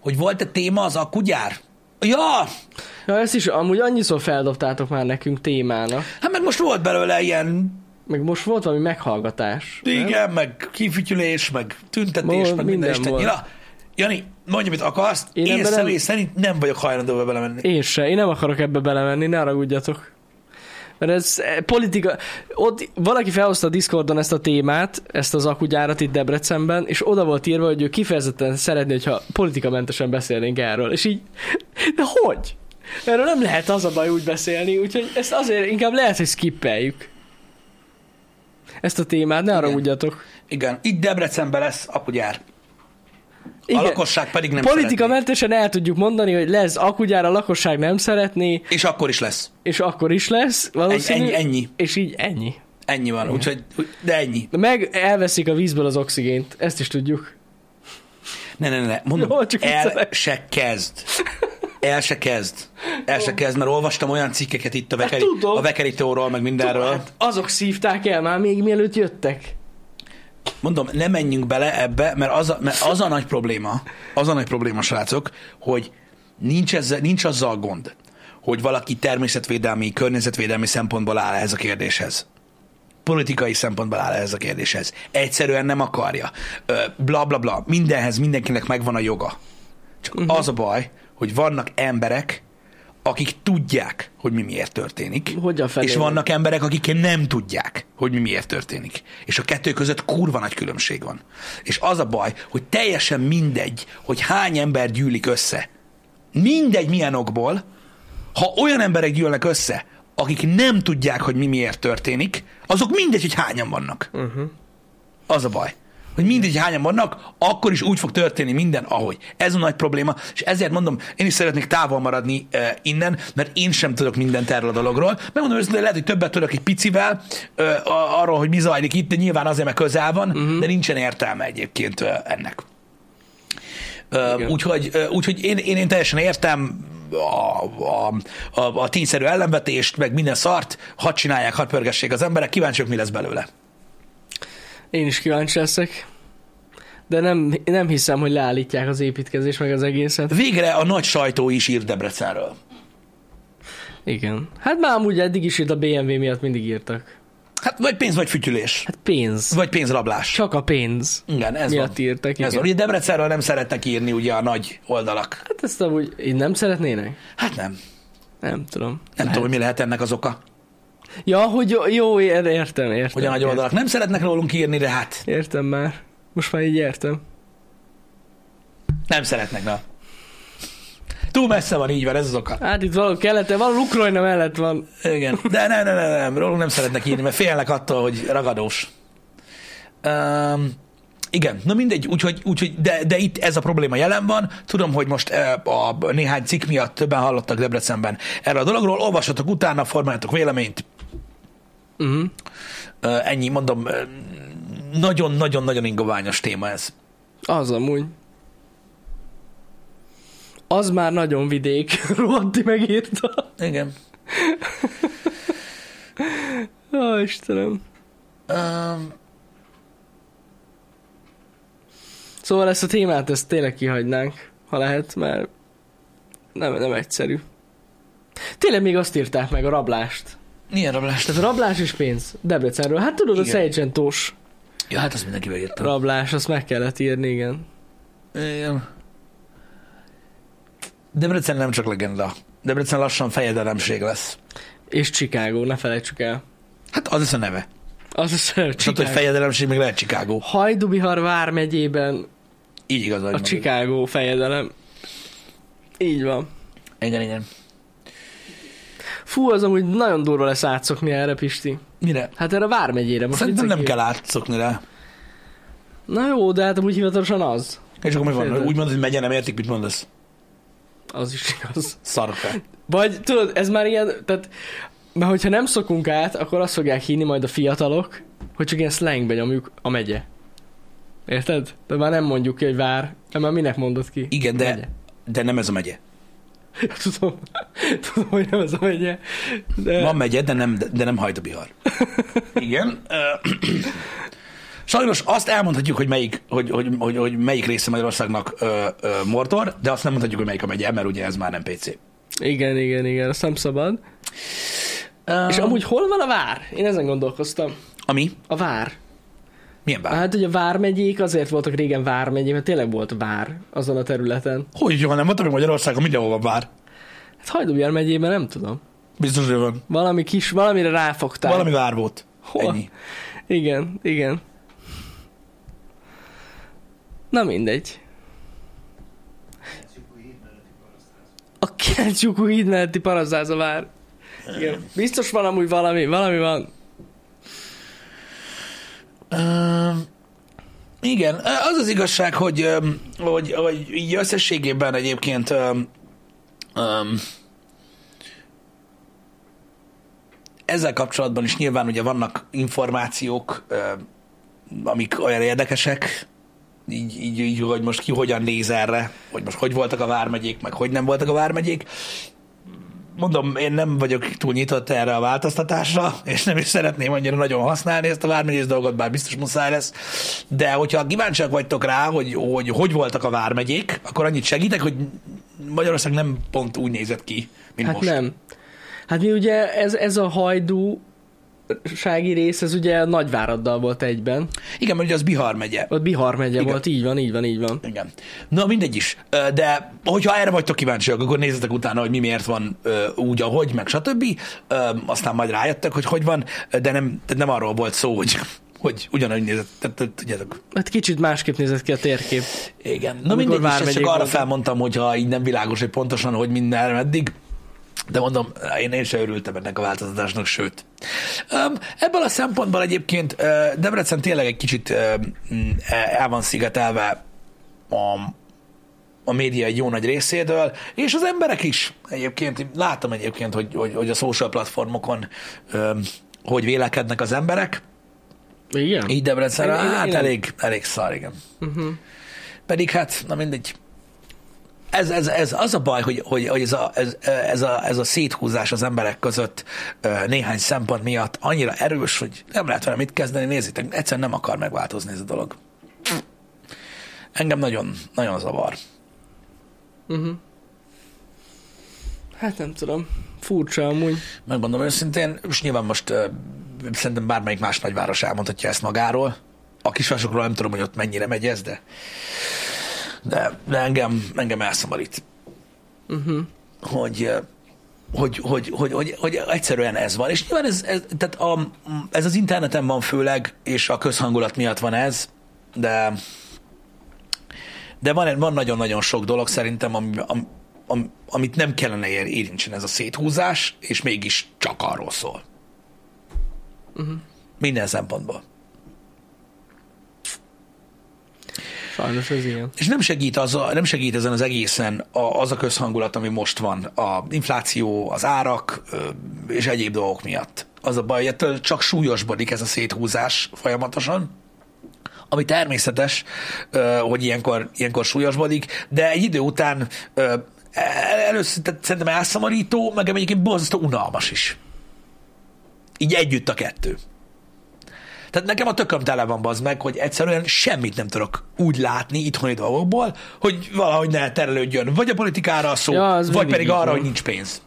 Hogy volt-e téma az akkugyár? Ja, Ja, ezt is amúgy annyiszor feldobtátok már nekünk témának. hát meg most volt belőle ilyen, Meg most volt valami meghallgatás. nem? igen, meg kifütyülés, meg tüntetés, Volt, meg minden minden isten. volt. Jani, mondj, amit akarsz, Én én, ebben nem- személy szerint nem vagyok hajlandó belemenni. Én se, én nem akarok ebbe belemenni, ne haragudjatok. Mert ez eh, politika... Ott valaki felhozta a Discordon ezt a témát, ezt az akugyárat itt Debrecenben, és oda volt írva, hogy ő kifejezetten szeretné, hogyha politikamentesen beszélnénk erről. És így, de hogy? Erről nem lehet az a baj úgy beszélni, úgyhogy ezt azért inkább lehet, hogy skippeljük. Ezt a témát, ne haragudjatok. Igen, itt Debrecenben lesz akkugyár. A Igen. lakosság pedig nem szeretné. Politikamentesen el tudjuk mondani, hogy lesz akugyár, a lakosság nem szeretné, És akkor is lesz. és akkor is lesz, valószínű. Ennyi, ennyi. És így ennyi. Ennyi van, úgyhogy, de ennyi. Meg elveszik a vízből az oxigént, ezt is tudjuk. Ne, ne, ne, mondom, Jó, csak el viccelek. se kezd. El se kezd. El se kezd, mert olvastam olyan cikkeket itt a, vekeri, Hát tudom. a vekerítóról, meg mindenről. Hát azok szívták el már még mielőtt jöttek. Mondom, ne menjünk bele ebbe, mert az a, mert az a nagy probléma, az a nagy probléma, srácok, hogy nincs, ezzel, nincs azzal gond, hogy valaki természetvédelmi, környezetvédelmi szempontból áll ehhez a kérdéshez. Politikai szempontból áll ehhez a kérdéshez. Egyszerűen nem akarja. Bla, bla, bla. Mindenhez mindenkinek megvan a joga. Csak uh-huh. az a baj, hogy vannak emberek, akik tudják, hogy mi miért történik. Hogyan felé És van? vannak emberek, akik nem tudják, hogy mi miért történik. És a kettő között kurva nagy különbség van. És az a baj, hogy teljesen mindegy, hogy hány ember gyűlik össze. Mindegy milyen okból, ha olyan emberek gyűlnek össze, akik nem tudják, hogy mi miért történik, azok mindegy, hogy hányan vannak. Uh-huh. Az a baj. Hogy mindegy, hányan vannak, akkor is úgy fog történni minden, ahogy. Ez a nagy probléma, és ezért mondom, én is szeretnék távol maradni uh, innen, mert én sem tudok mindent erről a dologról. Megmondom őszintén, lehet, hogy többet tudok egy picivel a- arról, hogy mi zajlik itt, de nyilván azért, mert közel van, uh-huh. de nincsen értelme egyébként uh, ennek. Igen. úgyhogy, uh, úgyhogy én, én, én teljesen értem a, a, a, a tényszerű ellenvetést, meg minden szart, hadd csinálják, hadd pörgessék az emberek, kíváncsiak, mi lesz belőle. Én is kíváncsi leszek. De nem, nem hiszem, hogy leállítják az építkezés meg az egészet. Végre a nagy sajtó is ír Debrecenről. Igen. Hát már amúgy eddig is írt a BMW miatt mindig írtak. Hát vagy pénz, vagy fütyülés. Hát pénz. Vagy pénzrablás. Csak a pénz Igen, ez miatt van. írtak. Ez Igen. van. Ugye Debrecenről nem szeretnek írni ugye a nagy oldalak. Hát ezt amúgy így nem szeretnének? Hát nem. Nem tudom. Nem Lehet. tudom, hogy mi lehet ennek az oka. Ja, hogy jó, jó ér- értem, értem. Hogy a nagy oldalak nem szeretnek rólunk írni, de hát Értem már. Most már így értem. nem szeretnek, na. Túl messze van, így van, ez az oka. Hát itt valahol kelete, valahol Ukrajna mellett van. Igen. De nem, nem, nem, nem, rólunk nem szeretnek írni, mert félnek attól, hogy ragadós. Um, igen, na mindegy, úgyhogy, úgyhogy de, de itt ez a probléma jelen van. Tudom, hogy most a néhány cikk miatt többen hallottak Debrecenben erről a dologról. Olvassatok utána, formáljatok véleményt. Uh-huh. Ennyi, mondom, nagyon-nagyon-nagyon ingoványos téma ez. Az amúgy. Az már nagyon vidék. Rohanti megírta. Igen. Ó, Istenem. Um, Szóval ezt a témát, ezt tényleg kihagynánk, ha lehet, mert nem, nem egyszerű. Tényleg még azt írták meg, a rablást. Milyen rablás? Tehát a rablás és pénz. Debrecenről. Hát tudod, a Igen. Szejcsentós Ja, hát azt mindenki beírta. rablás, azt meg kellett írni, igen. Igen. Debrecen nem csak legenda. Debrecen lassan fejedelemség lesz. És Chicago, ne felejtsük el. Hát az lesz a neve. Az a Csak hogy fejedelemség még lehet Chicago. Hajdubihar vármegyében Így igaz, a. Chicago fejedelem. Így van. Igen, igen. Fú, az amúgy nagyon durva lesz átszokni erre, Pisti. Mire? Hát erre a vármegyére. Most Szerintem nem kell átszokni rá. Na jó, de hát amúgy hivatalosan az. És akkor mi van? Úgy mondod, hogy megye nem értik, mit mondasz? Az is igaz. Szarka. Vagy tudod, ez már ilyen, tehát, mert hogyha nem szokunk át, akkor azt fogják hinni majd a fiatalok, hogy csak ilyen slangbe nyomjuk a megye. Érted? De már nem mondjuk ki, hogy vár. De már minek mondod ki? Igen, de, Megye. de nem ez a megye. Tudom, tudom, hogy nem ez a megye. De... Van megye, de nem, de nem Hajdubihar. Igen. Sajnos azt elmondhatjuk, hogy melyik, hogy, hogy, hogy, hogy melyik része Magyarországnak ö, ö, Mordor, de azt nem mondhatjuk, hogy melyik a megye, mert ugye ez már nem PC. Igen, igen, igen, azt nem szabad. Uh, És amúgy hol van a vár? Én ezen gondolkoztam. Ami? A vár. Milyen bár? Hát, hogy a vármegyék azért voltak régen vármegyék, mert tényleg volt vár azon a területen. Hogy van, nem mondtam, hogy Magyarországon mindenhol van bár. Hát Hajdubjár megyében nem tudom. Biztos, hogy van. Valami kis, valamire ráfogták. Valami vár volt. Hol? Ennyi. Igen, igen. Na mindegy. A Kelcsukú híd melletti parasztáz a vár. Igen. Biztos van amúgy valami, valami van. Uh, igen, az az igazság, hogy, hogy, hogy így összességében egyébként um, um, ezzel kapcsolatban is nyilván ugye vannak információk, öm, amik olyan érdekesek, így, így, így, hogy most ki hogyan néz erre, hogy most hogy voltak a vármegyék, meg hogy nem voltak a vármegyék. Mondom, én nem vagyok túl nyitott erre a változtatásra, és nem is szeretném annyira nagyon használni ezt a vármegyész dolgot, bár biztos muszáj lesz. De hogyha kíváncsiak vagytok rá, hogy, hogy hogy voltak a vármegyék, akkor annyit segítek, hogy Magyarország nem pont úgy nézett ki, mint Hát most. nem. Hát mi ugye ez, ez a hajdú sági rész, ez ugye Nagyváraddal volt egyben. Igen, mert ugye az Bihar megye. Ott Bihar megye Igen. volt, így van, így van, így van. Igen. Na, mindegy is. De hogyha erre vagytok kíváncsiak, akkor nézzetek utána, hogy mi miért van úgy, ahogy, meg stb. Aztán majd rájöttek, hogy hogy van, de nem, nem arról volt szó, hogy, hogy ugyanúgy nézett. Tehát, tudjátok. Hát kicsit másképp nézett ki a térkép. Igen. Na mindegy, is, ezt csak arra voltak. felmondtam, hogyha így nem világos, hogy pontosan, hogy minden eddig. De mondom, én, én sem örültem ennek a változtatásnak, sőt. Ebből a szempontból egyébként Debrecen tényleg egy kicsit uh, el van szigetelve a, a média egy jó nagy részéről, és az emberek is egyébként. Én Látom egyébként, hogy, hogy, hogy a social platformokon hogy vélekednek az emberek. Igen? Így Debrecenre, hát elég, elég szar, igen. Uh-huh. Pedig hát, na mindegy. Ez, ez, ez az a baj, hogy, hogy, hogy ez, a, ez, ez, a, ez a széthúzás az emberek között néhány szempont miatt annyira erős, hogy nem lehet vele mit kezdeni. Nézzétek, egyszerűen nem akar megváltozni ez a dolog. Engem nagyon, nagyon zavar. Uh-huh. Hát nem tudom. Furcsa amúgy. Megmondom őszintén, és nyilván most ö, szerintem bármelyik más nagyváros elmondhatja ezt magáról. A kisvárosokról nem tudom, hogy ott mennyire megy ez, de, de, de engem, engem elszomorít. Uh-huh. hogy, eh, hogy, hogy, hogy, hogy, hogy egyszerűen ez van. És nyilván ez, ez, tehát a, ez az interneten van főleg, és a közhangulat miatt van ez, de de van, van nagyon-nagyon sok dolog szerintem, ami, am, am, amit nem kellene ér- érintsen ez a széthúzás, és mégis csak arról szól. Uh-huh. Minden szempontból. Sajnos ez ilyen. És nem segít, az a, nem segít ezen az egészen a, az a közhangulat, ami most van. A infláció, az árak és egyéb dolgok miatt. Az a baj, hogy csak súlyosbodik ez a széthúzás folyamatosan, ami természetes, hogy ilyenkor, ilyenkor súlyosbodik, de egy idő után először tehát szerintem elszomorító, meg egyébként borzasztó unalmas is. Így együtt a kettő. Tehát nekem a tököm tele van bazd meg, hogy egyszerűen semmit nem tudok úgy látni itthoni dolgokból, hogy valahogy ne terelődjön vagy a politikára a szó, Ja, vagy pedig arra, van. hogy nincs pénz.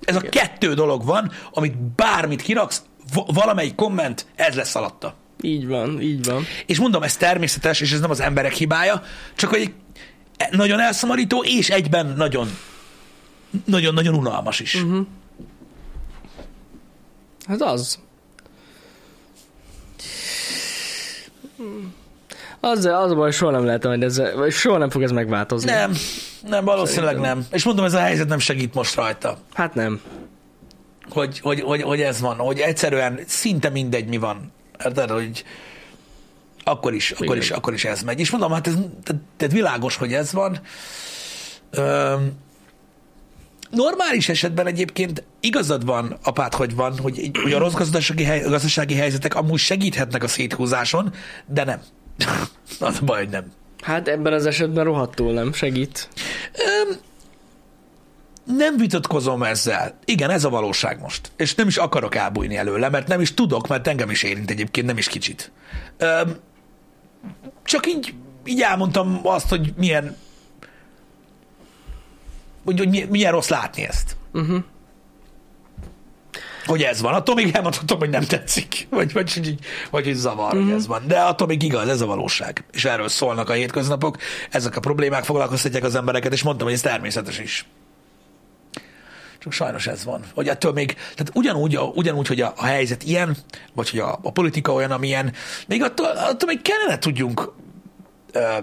Ez a kettő dolog van, amit bármit kiraksz, va- valamelyik komment, ez lesz alatta. Így van, így van. És mondom, ez természetes, és ez nem az emberek hibája, csak hogy nagyon elszomorító, és egyben nagyon nagyon-nagyon unalmas is. Uh-huh. Hát az. Az, az a baj, soha nem lehet majd ez, vagy soha nem fog ez megváltozni. Nem, nem, valószínűleg Szerintem. nem. És mondom, ez a helyzet nem segít most rajta. Hát nem. hogy, hogy, hogy, hogy ez van, hogy egyszerűen szinte mindegy, mi van. Érted, hogy akkor is, akkor is, akkor is ez megy. És mondom, hát ez tehát világos, hogy ez van. Öm, normális esetben egyébként igazad van, apát, hogy van, hogy, hogy a rossz gazdasági, hely, gazdasági helyzetek amúgy segíthetnek a széthúzáson, de nem. Az a baj, hogy nem. Hát ebben az esetben rohadtul nem segít. Öm, nem vitatkozom ezzel. Igen, ez a valóság most. És nem is akarok elbújni előle, mert nem is tudok, mert engem is érint egyébként, nem is kicsit. Öm, csak így, így elmondtam azt, hogy milyen hogy, hogy milyen rossz látni ezt. Uh-huh. Hogy ez van. Attól még elmondhatom, hogy nem tetszik. Vagy, vagy, vagy, vagy hogy zavar, uh-huh. hogy ez van. De attól még igaz, ez a valóság. És erről szólnak a hétköznapok. Ezek a problémák foglalkoztatják az embereket, és mondtam, hogy ez természetes is. Csak sajnos ez van. Hogy ettől még, tehát ugyanúgy, ugyanúgy hogy a, a helyzet ilyen, vagy hogy a, a politika olyan, amilyen, még attól, attól még kellene tudjunk ö,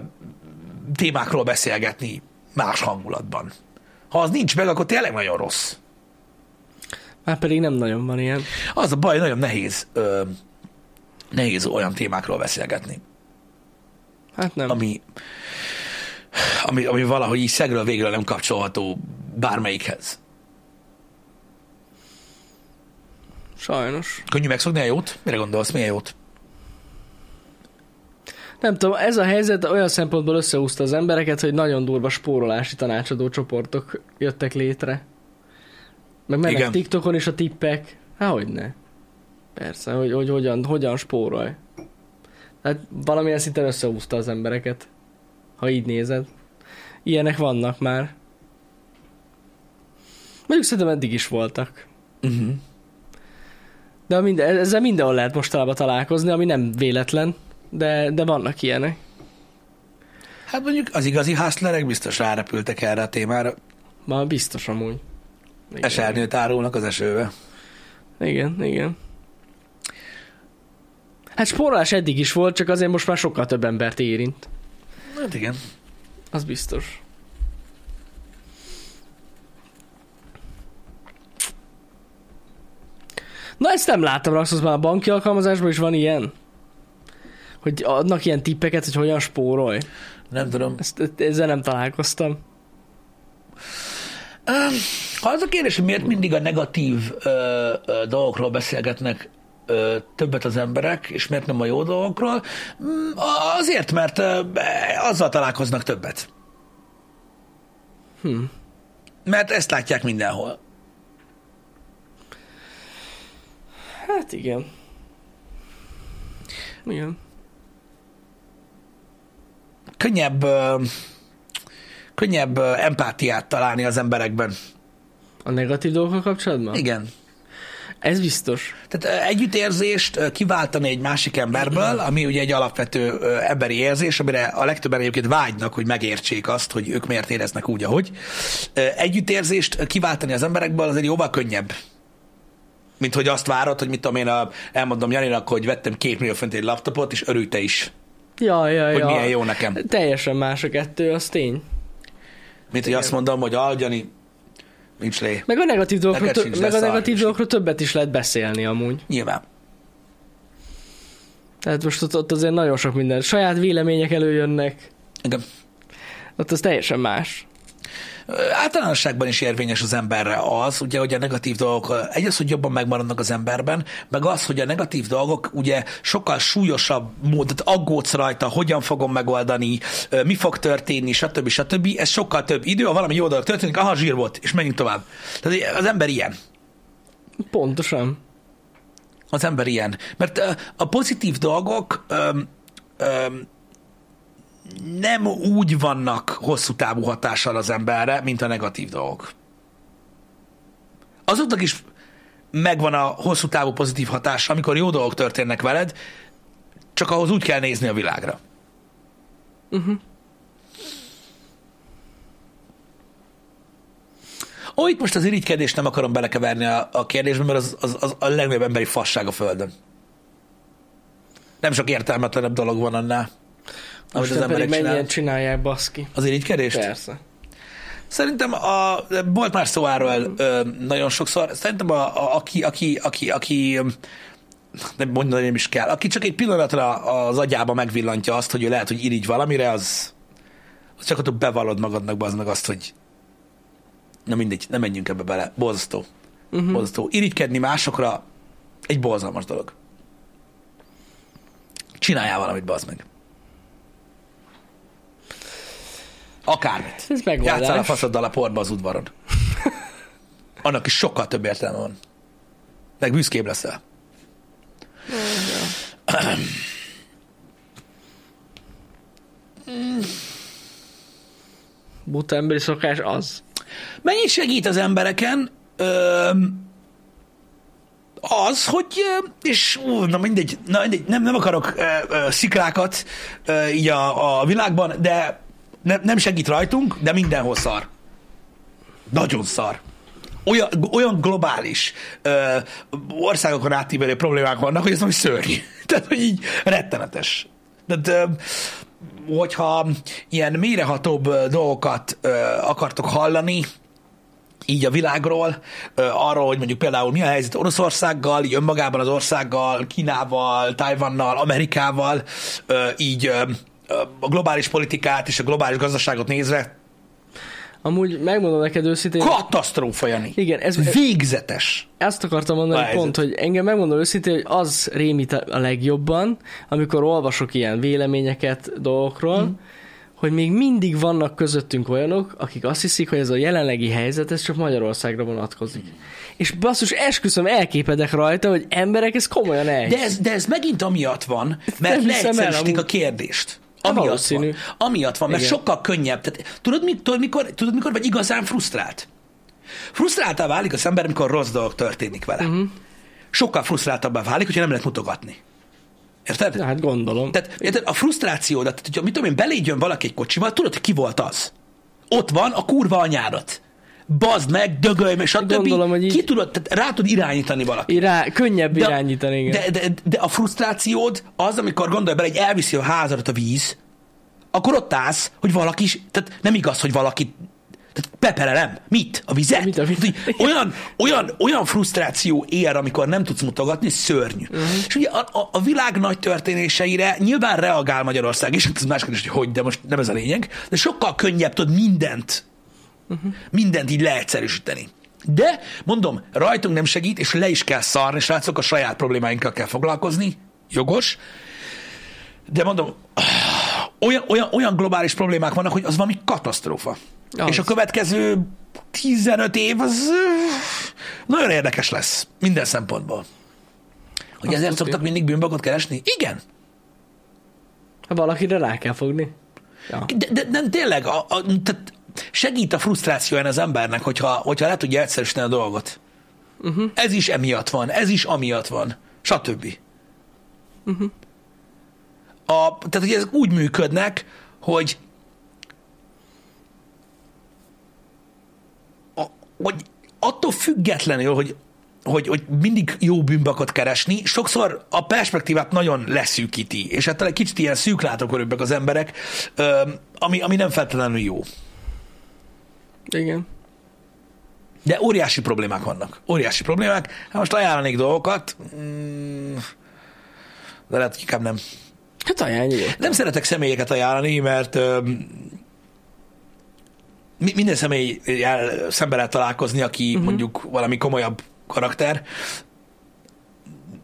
témákról beszélgetni más hangulatban. Ha az nincs meg, akkor tényleg nagyon rossz. Már pedig nem nagyon van ilyen. Az a baj, nagyon nehéz, ö, nehéz olyan témákról beszélgetni. Hát nem. Ami, ami, ami valahogy így szegről végről nem kapcsolható bármelyikhez. Sajnos. Könnyű megszokni a jót? Mire gondolsz, milyen jót? Nem tudom, ez a helyzet olyan szempontból összehúzta az embereket, hogy nagyon durva spórolási tanácsadó csoportok jöttek létre. Meg mennek Igen. TikTokon is a tippek. Há, hogy ne. Persze, hogy, hogy hogyan, hogyan spórolj. Hát valamilyen szinten összehúzta az embereket. Ha így nézed. Ilyenek vannak már. Mondjuk szerintem eddig is voltak. Uh-huh. De minden, ezzel mindenhol lehet mostanában találkozni, ami nem véletlen, de, de vannak ilyenek. Hát mondjuk az igazi házlerek biztos rárepültek erre a témára. Ma biztos amúgy. Igen. Esernyőt árulnak az esőbe. Igen, igen. Hát spórolás eddig is volt, csak azért most már sokkal több embert érint. Hát igen. Az biztos. Na ezt nem láttam, Raxos, már a banki alkalmazásban is van ilyen? Hogy adnak ilyen tippeket, hogy hogyan spórolj. Nem tudom. Ezt, ezzel nem találkoztam. Ha az a kérdés, hogy miért mindig a negatív ö, ö, dolgokról beszélgetnek ö, többet az emberek, és miért nem a jó dolgokról, mm, azért, mert ö, azzal találkoznak többet. Hm. Mert ezt látják mindenhol. Hát igen. Igen. Könnyebb, könnyebb empátiát találni az emberekben. A negatív dolgokkal kapcsolatban? Igen. Ez biztos. Tehát együttérzést kiváltani egy másik emberből, ami ugye egy alapvető emberi érzés, amire a legtöbben egyébként vágynak, hogy megértsék azt, hogy ők miért éreznek úgy, ahogy. Együttérzést kiváltani az emberekből azért jóval könnyebb. Mint hogy azt várod, hogy mit tudom én, a, elmondom Janinak, hogy vettem két millió fent egy laptopot, és örült te is, Ja, ja, hogy ja. milyen jó nekem. Teljesen más a kettő, az tény. Mint hogy azt mondom, hogy al, Jani, nincs lé. Meg a negatív dolgokról, tö- meg a negatív dolgokról többet is lehet beszélni amúgy. Nyilván. Tehát most ott, ott azért nagyon sok minden. Saját vélemények előjönnek. Igen. Ott az teljesen más. Általánosságban is érvényes az emberre az, ugye, hogy a negatív dolgok, egy az, hogy jobban megmaradnak az emberben, meg az, hogy a negatív dolgok ugye sokkal súlyosabb módot aggódsz rajta, hogyan fogom megoldani, mi fog történni, stb. stb. Ez sokkal több idő, ha valami jó dolog történik, aha, zsír volt, és menjünk tovább. Tehát az ember ilyen. Pontosan. Az ember ilyen. Mert a pozitív dolgok öm, öm, nem úgy vannak hosszú távú hatással az emberre, mint a negatív dolgok. Azoknak is megvan a hosszú távú pozitív hatás, amikor jó dolgok történnek veled, csak ahhoz úgy kell nézni a világra. Uh-huh. Ó, itt most az irigykedést nem akarom belekeverni a, a kérdésbe, mert az, az, az a legnagyobb emberi fasság a Földön. Nem sok értelmetlenebb dolog van annál. Amit Most az emberek mennyien csinálnak. csinálják, baszki. Az irigykedést? Persze. Szerintem a, volt már szó erről ö, nagyon sokszor, szerintem a, a, aki, aki, aki, aki nem mondani nem is kell, aki csak egy pillanatra az agyába megvillantja azt, hogy ő lehet, hogy irigy valamire, az, az csak ott bevallod magadnak az meg azt, hogy na mindegy, nem menjünk ebbe bele. Borzasztó. Uh-huh. Borzasztó. Irigykedni másokra egy borzalmas dolog. Csináljál valamit, bazd meg. Akármit. Ez megoldás. Játszál a faszoddal a portba az udvaron. Annak is sokkal több értelme van. Meg büszkébb leszel. Buta emberi szokás az. Mennyit segít az embereken ö, az, hogy, és ú, na mindegy, na mindegy nem, nem akarok ö, ö, sziklákat ö, így a, a világban, de ne, nem segít rajtunk, de mindenhol szar. Nagyon szar. Olyan, olyan globális ö, országokon átívelő problémák vannak, hogy ez valami szörnyű. Tehát, hogy így rettenetes. Tehát, ö, hogyha ilyen mérehatóbb dolgokat ö, akartok hallani, így a világról, ö, arról, hogy mondjuk például mi a helyzet Oroszországgal, így önmagában az országgal, Kínával, Tajvannal, Amerikával, ö, így ö, a globális politikát és a globális gazdaságot nézve, Amúgy megmondom neked őszintén, katasztrófa, Jani. igen, ez, Végzetes. ezt akartam mondani A pont, hogy engem megmondom őszintén, hogy az rémít a legjobban, amikor olvasok ilyen véleményeket dolgokról, mm. hogy még mindig vannak közöttünk olyanok, akik azt hiszik, hogy ez a jelenlegi helyzet, ez csak Magyarországra vonatkozik. És basszus, esküszöm, elképedek rajta, hogy emberek, ez komolyan el. De ez, de ez megint amiatt van, mert leegyszerűsítik a kérdést. Amiatt valószínű. van. Amiatt van, mert Igen. sokkal könnyebb. Tehát, tudod, mi, tudod, mikor, tudod, mikor vagy igazán frusztrált? Frusztráltá válik az ember, mikor rossz dolog történik vele. Uh-huh. Sokkal frusztráltabbá válik, hogyha nem lehet mutogatni. Érted? Hát gondolom. Tehát érted, a frusztrációdat, tehát, hogyha mit tudom én, belégy valaki egy kocsival, tudod, ki volt az. Ott van a kurva anyádat. Bazd meg, dögölj meg, stb. Gondolom, hogy így- Ki tudod, tehát rá tud irányítani valaki. Irá, könnyebb De- irányítani, igen. De, de, de a frusztrációd az, amikor gondolj bele, hogy elviszi a házadat a víz, akkor ott állsz, hogy valaki is, tehát nem igaz, hogy valaki tehát peperelem. Mit? A vizet? Mit a vizet? Olyan, olyan, olyan frusztráció ér, amikor nem tudsz mutogatni, szörnyű. Uh-huh. És ugye a, a, a világ nagy történéseire nyilván reagál Magyarország, és ez más kérdés, hogy hogy, de most nem ez a lényeg, de sokkal könnyebb tudod mindent, uh-huh. mindent így leegyszerűsíteni. De, mondom, rajtunk nem segít, és le is kell szarni, srácok, a saját problémáinkkal kell foglalkozni, jogos, de mondom, olyan, olyan, olyan globális problémák vannak, hogy az valami katasztrófa. Az. És a következő 15 év az nagyon érdekes lesz minden szempontból. Hogy Azt ezért szoktak mindig bűnbakot keresni? Igen. Ha valakire rá kell fogni. Ja. De, de nem tényleg, a, a, tehát segít a frusztrációján az embernek, hogyha, hogyha le tudja egyszerűsíteni a dolgot. Uh-huh. Ez is emiatt van, ez is amiatt van, stb. Uh-huh. A, tehát, hogy ezek úgy működnek, hogy a, hogy attól függetlenül, hogy, hogy, hogy mindig jó bűnbakot keresni, sokszor a perspektívát nagyon leszűkíti, és hát egy kicsit ilyen szűklátókörűbbek az emberek, ami, ami nem feltétlenül jó. Igen. De óriási problémák vannak. Óriási problémák. Hát most ajánlanék dolgokat, mm, de lehet, hogy inkább nem. Hát ajánl nyugodtan. Nem szeretek személyeket ajánlani, mert minden személy szembe lehet találkozni, aki uh-huh. mondjuk valami komolyabb karakter,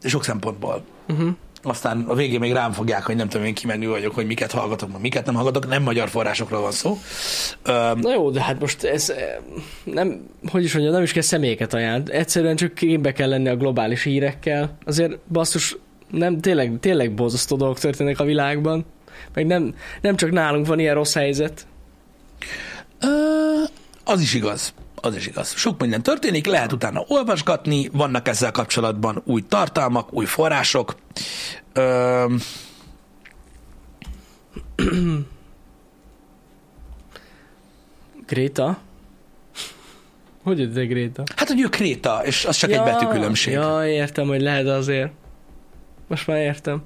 sok szempontból. Uh-huh. Aztán a végén még rám fogják, hogy nem tudom én ki menő vagyok, hogy miket hallgatok, meg miket nem hallgatok, nem magyar forrásokról van szó. Na jó, de hát most ez eh, nem, hogy is mondjam, nem is kell személyeket ajánlani. Egyszerűen csak képbe kell lenni a globális hírekkel. Azért basszus, nem, tényleg, tényleg borzasztó dolgok történnek a világban. Meg nem, nem csak nálunk van ilyen rossz helyzet. Ö, az is igaz. Az is igaz. Sok minden történik, lehet utána olvasgatni, vannak ezzel kapcsolatban új tartalmak, új források. Ö, Gréta? Hogy jött ide Gréta? hát, hogy ő Kréta, és az csak egy betűkülönbség. Ja, értem, hogy lehet azért. Most már értem.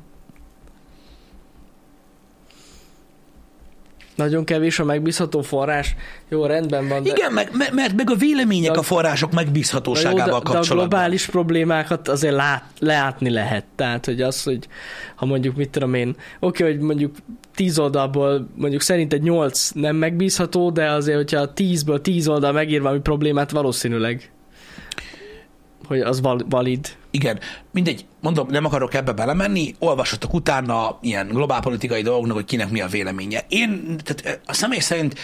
Nagyon kevés a megbízható forrás. Jó, rendben van, de... Igen, meg, me- mert meg a vélemények De- a források Na jó, megbízhatóságával de, de a kapcsolatban. globális problémákat azért lát, leátni lehet. Tehát, hogy az, hogy ha mondjuk, mit tudom én, oké, hogy mondjuk tíz oldalból mondjuk szerinted nyolc nem megbízható, de azért, hogyha tízből tíz oldal megír valami problémát, valószínűleg hogy az val- valid. Igen, mindegy, mondom, nem akarok ebbe belemenni, olvassatok utána ilyen globálpolitikai dolgoknak, hogy kinek mi a véleménye. Én, tehát a személy szerint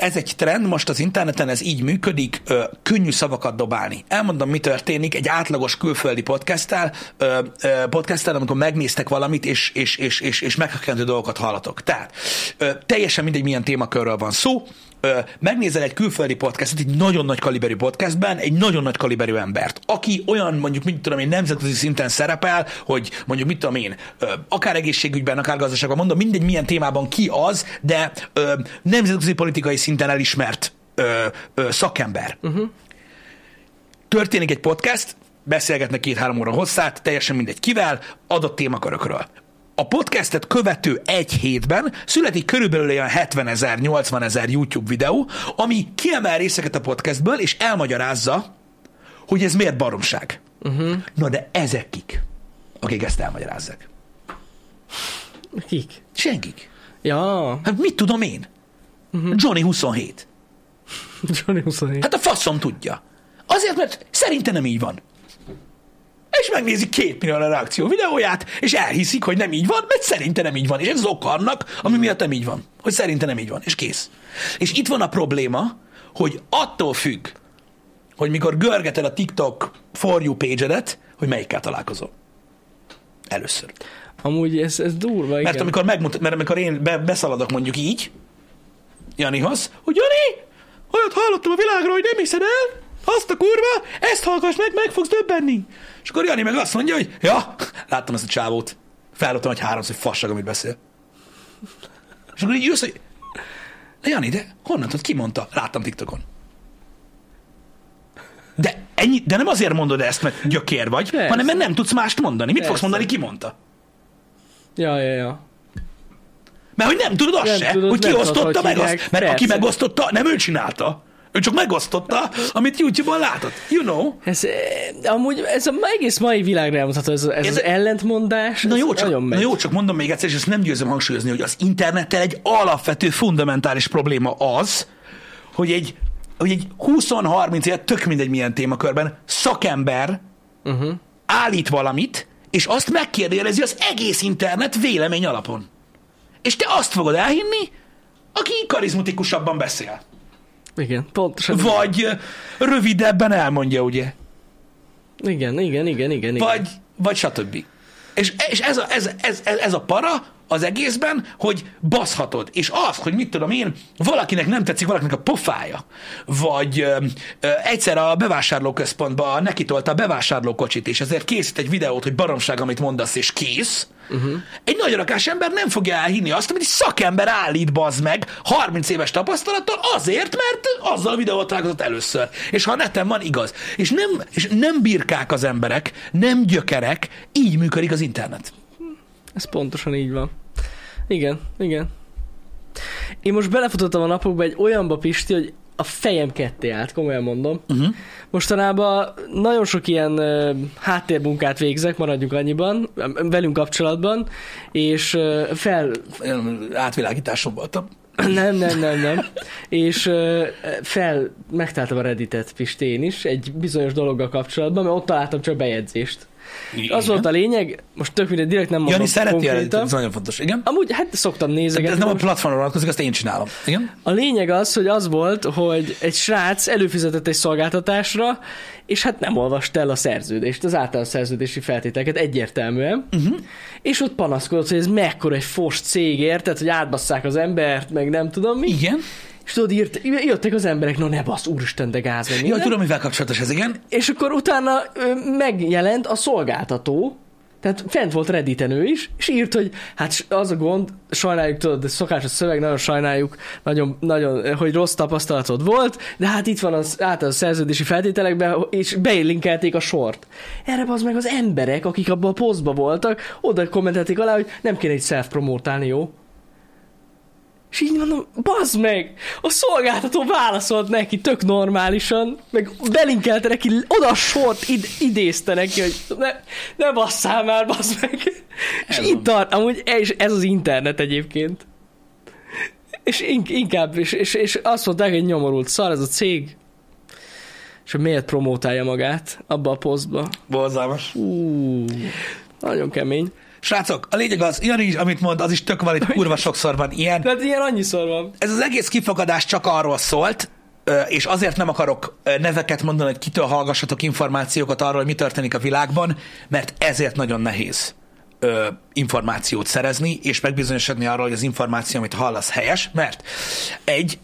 ez egy trend, most az interneten ez így működik, ö, könnyű szavakat dobálni. Elmondom, mi történik egy átlagos külföldi podcasttel, ö, ö, podcasttel amikor megnéztek valamit, és, és, és, és, és meghökkentő dolgokat hallatok. Tehát ö, teljesen mindegy, milyen témakörről van szó, ö, megnézel egy külföldi podcastot, egy nagyon nagy kaliberű podcastben, egy nagyon nagy kaliberű embert, aki olyan mondjuk, mit tudom én, nemzetközi szinten szerepel, hogy mondjuk, mit tudom én, akár egészségügyben, akár gazdaságban, mondom, mindegy milyen témában ki az, de nemzetközi politikai szinten elismert szakember. Uh-huh. Történik egy podcast, beszélgetnek két-három óra hosszát, teljesen mindegy kivel, adott témakörökről a podcastet követő egy hétben születik körülbelül olyan 70 ezer, 80 ezer YouTube videó, ami kiemel részeket a podcastből, és elmagyarázza, hogy ez miért baromság. Uh-huh. Na de ezek kik, akik ezt elmagyarázzák? Kik? Senkik. Ja, Hát mit tudom én? Uh-huh. Johnny 27. Johnny 27. Hát a faszom tudja. Azért, mert szerintem nem így van. És megnézik két millió a reakció videóját, és elhiszik, hogy nem így van, mert szerinte nem így van. És ez az ok annak, ami miatt nem így van. Hogy szerinte nem így van. És kész. És itt van a probléma, hogy attól függ, hogy mikor görgeted a TikTok for you page-edet, hogy melyikkel találkozol. Először. Amúgy ez, ez durva, igen. Mert amikor, megmutat, mert amikor én be, beszaladok mondjuk így, Janihoz, hogy Jani, olyat hallottam a világról, hogy nem hiszed el, azt a kurva, ezt hallgass meg, meg fogsz döbbenni. És akkor Jani meg azt mondja, hogy ja, láttam ezt a csávót. Feldobtam egy háromszor, hogy fasság, amit beszél. És akkor így jössz, hogy de Jani, de honnan tudod, ki mondta? Láttam TikTokon. De, ennyi, de nem azért mondod ezt, mert gyökér vagy, Persze. hanem mert nem tudsz mást mondani. Mit fogsz Persze. mondani, ki mondta? Ja, ja, ja. Mert hogy nem tudod azt Nem se, tudod, hogy ki nem tudod, osztotta hogy meg azt. Mert aki Persze. megosztotta, nem ő csinálta. Ő csak megosztotta, amit YouTube-on látott. You know? Ez, eh, amúgy ez a egész mai világra elmondható, ez, ez, Ez- az ellentmondás, Na jó, csak, na jó, csak mondom még egyszer, és ezt nem győzöm hangsúlyozni, hogy az internettel egy alapvető, fundamentális probléma az, hogy egy, hogy egy 20-30 év, tök mindegy milyen témakörben, szakember Uh-huh. állít valamit, és azt megkérdőjelezi az egész internet vélemény alapon. És te azt fogod elhinni, aki karizmatikusabban beszél. Igen, pontosan. Vagy rövidebben elmondja, ugye? Igen, igen, igen, igen. igen. Vagy, vagy stb. És, és ez, a, ez, ez, ez, ez a para az egészben, hogy baszhatod. És az, hogy mit tudom én, valakinek nem tetszik valakinek a pofája, vagy ö, ö, egyszer a bevásárlóközpontba neki tolta a bevásárlókocsit, és ezért készít egy videót, hogy baromság, amit mondasz, és kész. Uh-huh. Egy nagy rakás ember nem fogja elhinni azt, amit egy szakember állít, bazd meg, 30 éves tapasztalattal, azért, mert azzal a videóval találkozott először. És ha a neten van, igaz. És nem, és nem birkák az emberek, nem gyökerek, így működik az internet. Ez pontosan így van. Igen, igen. Én most belefutottam a napokba egy olyanba, Pisti, hogy a fejem ketté állt, komolyan mondom. Uh-huh. Mostanában nagyon sok ilyen ö, háttérmunkát végzek, maradjunk annyiban, velünk kapcsolatban, és ö, fel, Átvilágításon voltam. nem, nem, nem, nem. És ö, fel, megtaláltam a Redditet, Pisti, én is, egy bizonyos dologgal kapcsolatban, mert ott találtam csak bejegyzést. Az volt a lényeg, most tök mindegy, direkt nem mondom Jani szereti konkrétan. ez nagyon fontos. Igen? Amúgy, hát szoktam nézegetni. ez nem a platformra vonatkozik, azt én csinálom. Igen? A lényeg az, hogy az volt, hogy egy srác előfizetett egy szolgáltatásra, és hát nem olvasta el a szerződést, az általános szerződési feltételeket egyértelműen, uh-huh. és ott panaszkodott, hogy ez mekkora egy fos cég, érted, hogy átbasszák az embert, meg nem tudom mi. Igen. És tudod, írt, jöttek az emberek, no ne bassz, úristen, de gáz, meg tudom, mivel kapcsolatos ez, igen. És akkor utána megjelent a szolgáltató, tehát fent volt Redditen ő is, és írt, hogy hát az a gond, sajnáljuk, tudod, ez szokásos szöveg, nagyon sajnáljuk, nagyon, nagyon, hogy rossz tapasztalatod volt, de hát itt van az általános szerződési feltételekben, és belinkelték a sort. Erre az meg az emberek, akik abban a posztban voltak, oda kommentelték alá, hogy nem kéne egy self-promotálni, jó? És így mondom, bazd meg! A szolgáltató válaszolt neki tök normálisan, meg belinkelte neki, oda sort id- idézte neki, hogy ne, ne basszál már, bazd meg! És Ez itt van. tart, amúgy ez, ez az internet egyébként. És ink- inkább, és, és, és azt mondták, hogy nyomorult szar ez a cég. És hogy miért promótálja magát abba a posztba. Borzalmas. Nagyon kemény. Srácok, a lényeg az, Jani is, amit mond, az is tök valid, kurva sokszor van ilyen. Tehát ilyen annyiszor van. Ez az egész kifogadás csak arról szólt, és azért nem akarok neveket mondani, hogy kitől hallgassatok információkat arról, hogy mi történik a világban, mert ezért nagyon nehéz ö, információt szerezni, és megbizonyosodni arról, hogy az információ, amit hallasz, helyes, mert egy,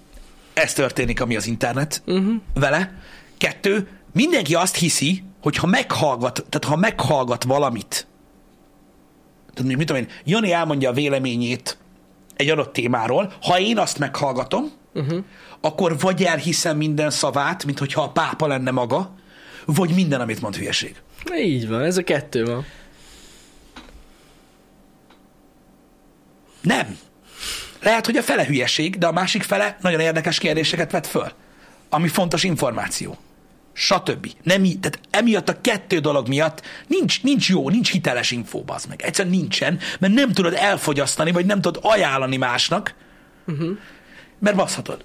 ez történik, ami az internet uh-huh. vele, kettő, mindenki azt hiszi, hogy ha meghallgat, tehát ha meghallgat valamit, mondjuk, mit tudom én, Jani elmondja a véleményét egy adott témáról, ha én azt meghallgatom, uh-huh. akkor vagy elhiszem minden szavát, mint hogyha a pápa lenne maga, vagy minden, amit mond hülyeség. Így van, ez a kettő van. Nem. Lehet, hogy a fele hülyeség, de a másik fele nagyon érdekes kérdéseket vet föl, ami fontos információ. Stb. Nem, í- tehát emiatt a kettő dolog miatt nincs, nincs jó, nincs hiteles infó, az meg. Egyszerűen nincsen, mert nem tudod elfogyasztani, vagy nem tudod ajánlani másnak, uh-huh. mert baszhatod.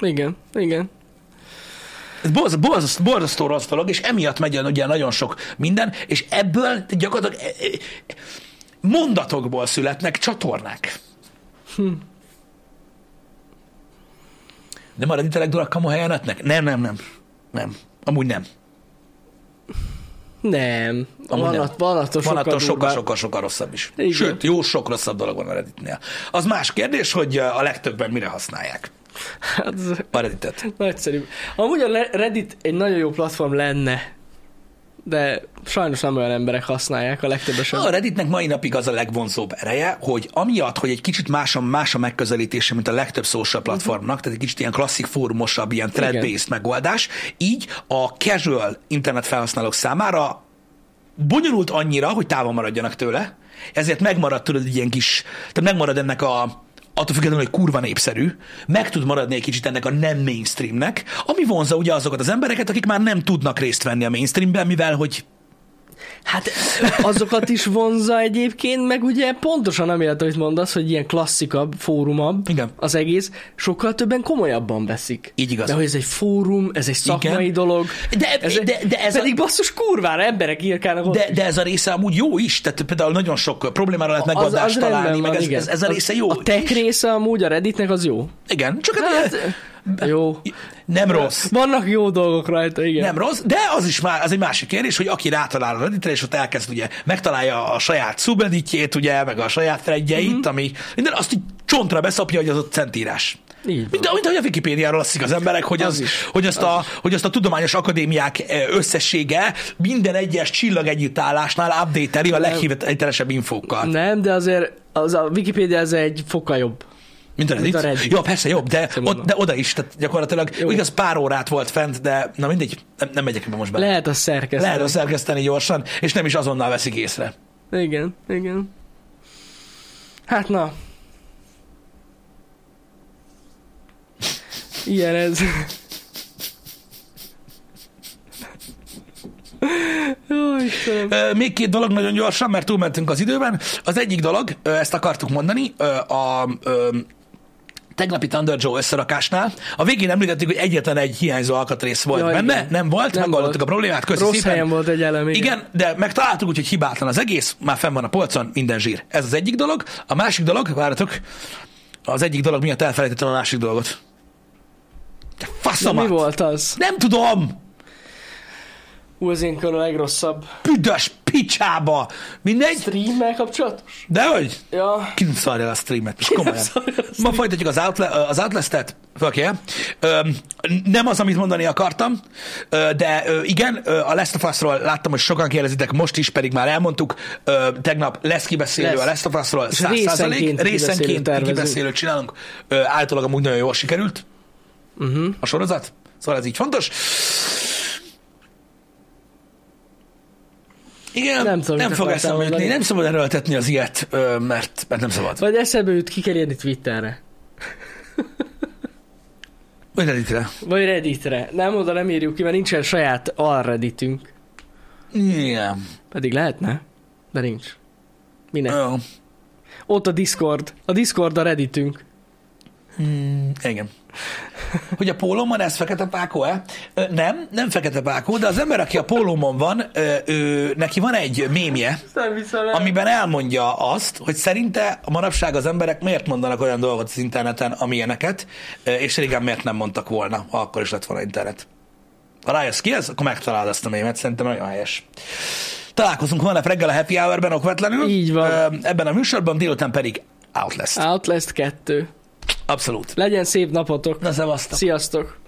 Igen, igen. Ez borz, borz, borzasztó rossz dolog, és emiatt megy ugye nagyon sok minden, és ebből gyakorlatilag e- e- mondatokból születnek csatornák. Hm. Nem maradítelek dolog kamuhelyenetnek? Nem, nem, nem. Nem. Amúgy nem. Nem. Amúgy van, nem. Att, van attól sokkal, sokkal, durvább. sokkal, sokkal rosszabb is. Igen. Sőt, jó sok rosszabb dolog van a Redditnél. Az más kérdés, hogy a legtöbben mire használják Hát a Redditet. nagyszerű. Amúgy a Reddit egy nagyon jó platform lenne, de sajnos nem olyan emberek használják a legtöbbesen. A Redditnek mai napig az a legvonzóbb ereje, hogy amiatt, hogy egy kicsit más a, más a megközelítése, mint a legtöbb social platformnak, tehát egy kicsit ilyen klasszik fórumosabb, ilyen thread-based megoldás, így a casual internet felhasználók számára bonyolult annyira, hogy távol maradjanak tőle, ezért megmarad tudod egy ilyen kis, tehát megmarad ennek a attól függetlenül, hogy kurva népszerű, meg tud maradni egy kicsit ennek a nem mainstreamnek, ami vonza ugye azokat az embereket, akik már nem tudnak részt venni a mainstreamben, mivel hogy Hát azokat is vonza egyébként, meg ugye pontosan amiatt, amit mondasz, hogy ilyen klasszikabb, fórumabb Igen. az egész, sokkal többen komolyabban veszik. Így igaz. De hogy ez egy fórum, ez egy szakmai Igen. dolog. De- ez de- de ez a- pedig basszus kurvára emberek írkálnak. De, de ez a része amúgy jó is, tehát például nagyon sok problémára lehet megoldást találni, rendben meg van, ez, igen. ez, ez a része jó. A tech is. része amúgy a Redditnek az jó. Igen, csak hát, Hát, jó. nem rossz. Vannak jó dolgok rajta, igen. Nem rossz, de az is már, az egy másik kérdés, hogy aki rátalál a Redditre, és ott elkezd ugye, megtalálja a saját subredditjét, ugye, meg a saját threadjeit, mm-hmm. ami minden, azt így csontra beszapja, hogy az ott van. Mint, mint ahogy a Wikipédiáról asszik az emberek, hogy, az, Az is. hogy, azt a, hogy azt a tudományos akadémiák eh, összessége minden egyes csillag együttállásnál update a leghitelesebb infókkal. Nem, de azért az a Wikipedia ez egy fokkal jobb. Mint a Reddit? Mint a Reddit. Jó, persze jobb, de, ott, de oda is, tehát gyakorlatilag Jó. igaz pár órát volt fent, de na mindegy, nem, nem megyek ebbe most bele. Lehet azt szerkeszteni. Lehet azt szerkeszteni gyorsan, és nem is azonnal veszik észre. Igen, igen. Hát na. Ilyen ez. Jó, Istenem. Még két dolog nagyon gyorsan, mert túlmentünk az időben. Az egyik dolog, ezt akartuk mondani, a ö, tegnapi Thunder Joe összerakásnál. A végén említettük, hogy egyetlen egy hiányzó alkatrész volt Ja, benne, igen. nem volt, Nem megoldottuk a problémát, köszi Rossz szépen. helyen volt egy elem, igen. Igen, de megtaláltuk, úgyhogy hibátlan az egész, már fenn van a polcon, minden zsír. Ez az egyik dolog. A másik dolog, várjatok, az egyik dolog miatt elfelejtettem a másik dolgot. De Na, faszomat! mi volt az? Nem tudom! Ú, az én a legrosszabb. Büdös picsába! Mindegy? Streammel kapcsolatos? Dehogy? Ja. Ki nem szarja a streamet, most komolyan. Ma folytatjuk az, outle, az Outlast-et, okay. Nem az, amit mondani akartam, de igen, a Last of Us-ról láttam, hogy sokan kérdezitek, most is pedig már elmondtuk, tegnap lesz kibeszélő Lesz. a Last of Us-ról, És 100 részenként kibeszélőt részenként csinálunk, általában amúgy nagyon jól sikerült Uh-huh. a sorozat, szóval ez így fontos. Igen, Nem tudom, nem fog eszembe jutni, nem szabad erőltetni az ilyet, mert, mert nem szabad. Vagy eszembe jut, ki kell írni Twitterre. Vagy Redditre. Vagy Redditre. Nem, oda nem írjuk ki, mert nincsen saját alredditünk. Igen. Pedig lehetne, de nincs. Minek? Jó. Ott a Discord. A Discord a redditünk. Mm, igen. Hogy a pólómon ez fekete pákó-e? Ö, Nem, nem fekete pákó, de az ember, aki a pólómon van, ő, neki van egy mémje, amiben elmondja azt, hogy szerinte a manapság az emberek miért mondanak olyan dolgot az interneten, amilyeneket, és régen miért nem mondtak volna, ha akkor is lett volna internet. Ha rájössz ki ez, akkor megtalálod ezt a mémet, szerintem nagyon helyes. Találkozunk holnap reggel a Happy Hour-ben okvetlenül. Így van. Ebben a műsorban délután pedig Outlast. Outlast 2. Abszolút. Legyen szép napotok. Na, szevasztok. Sziasztok.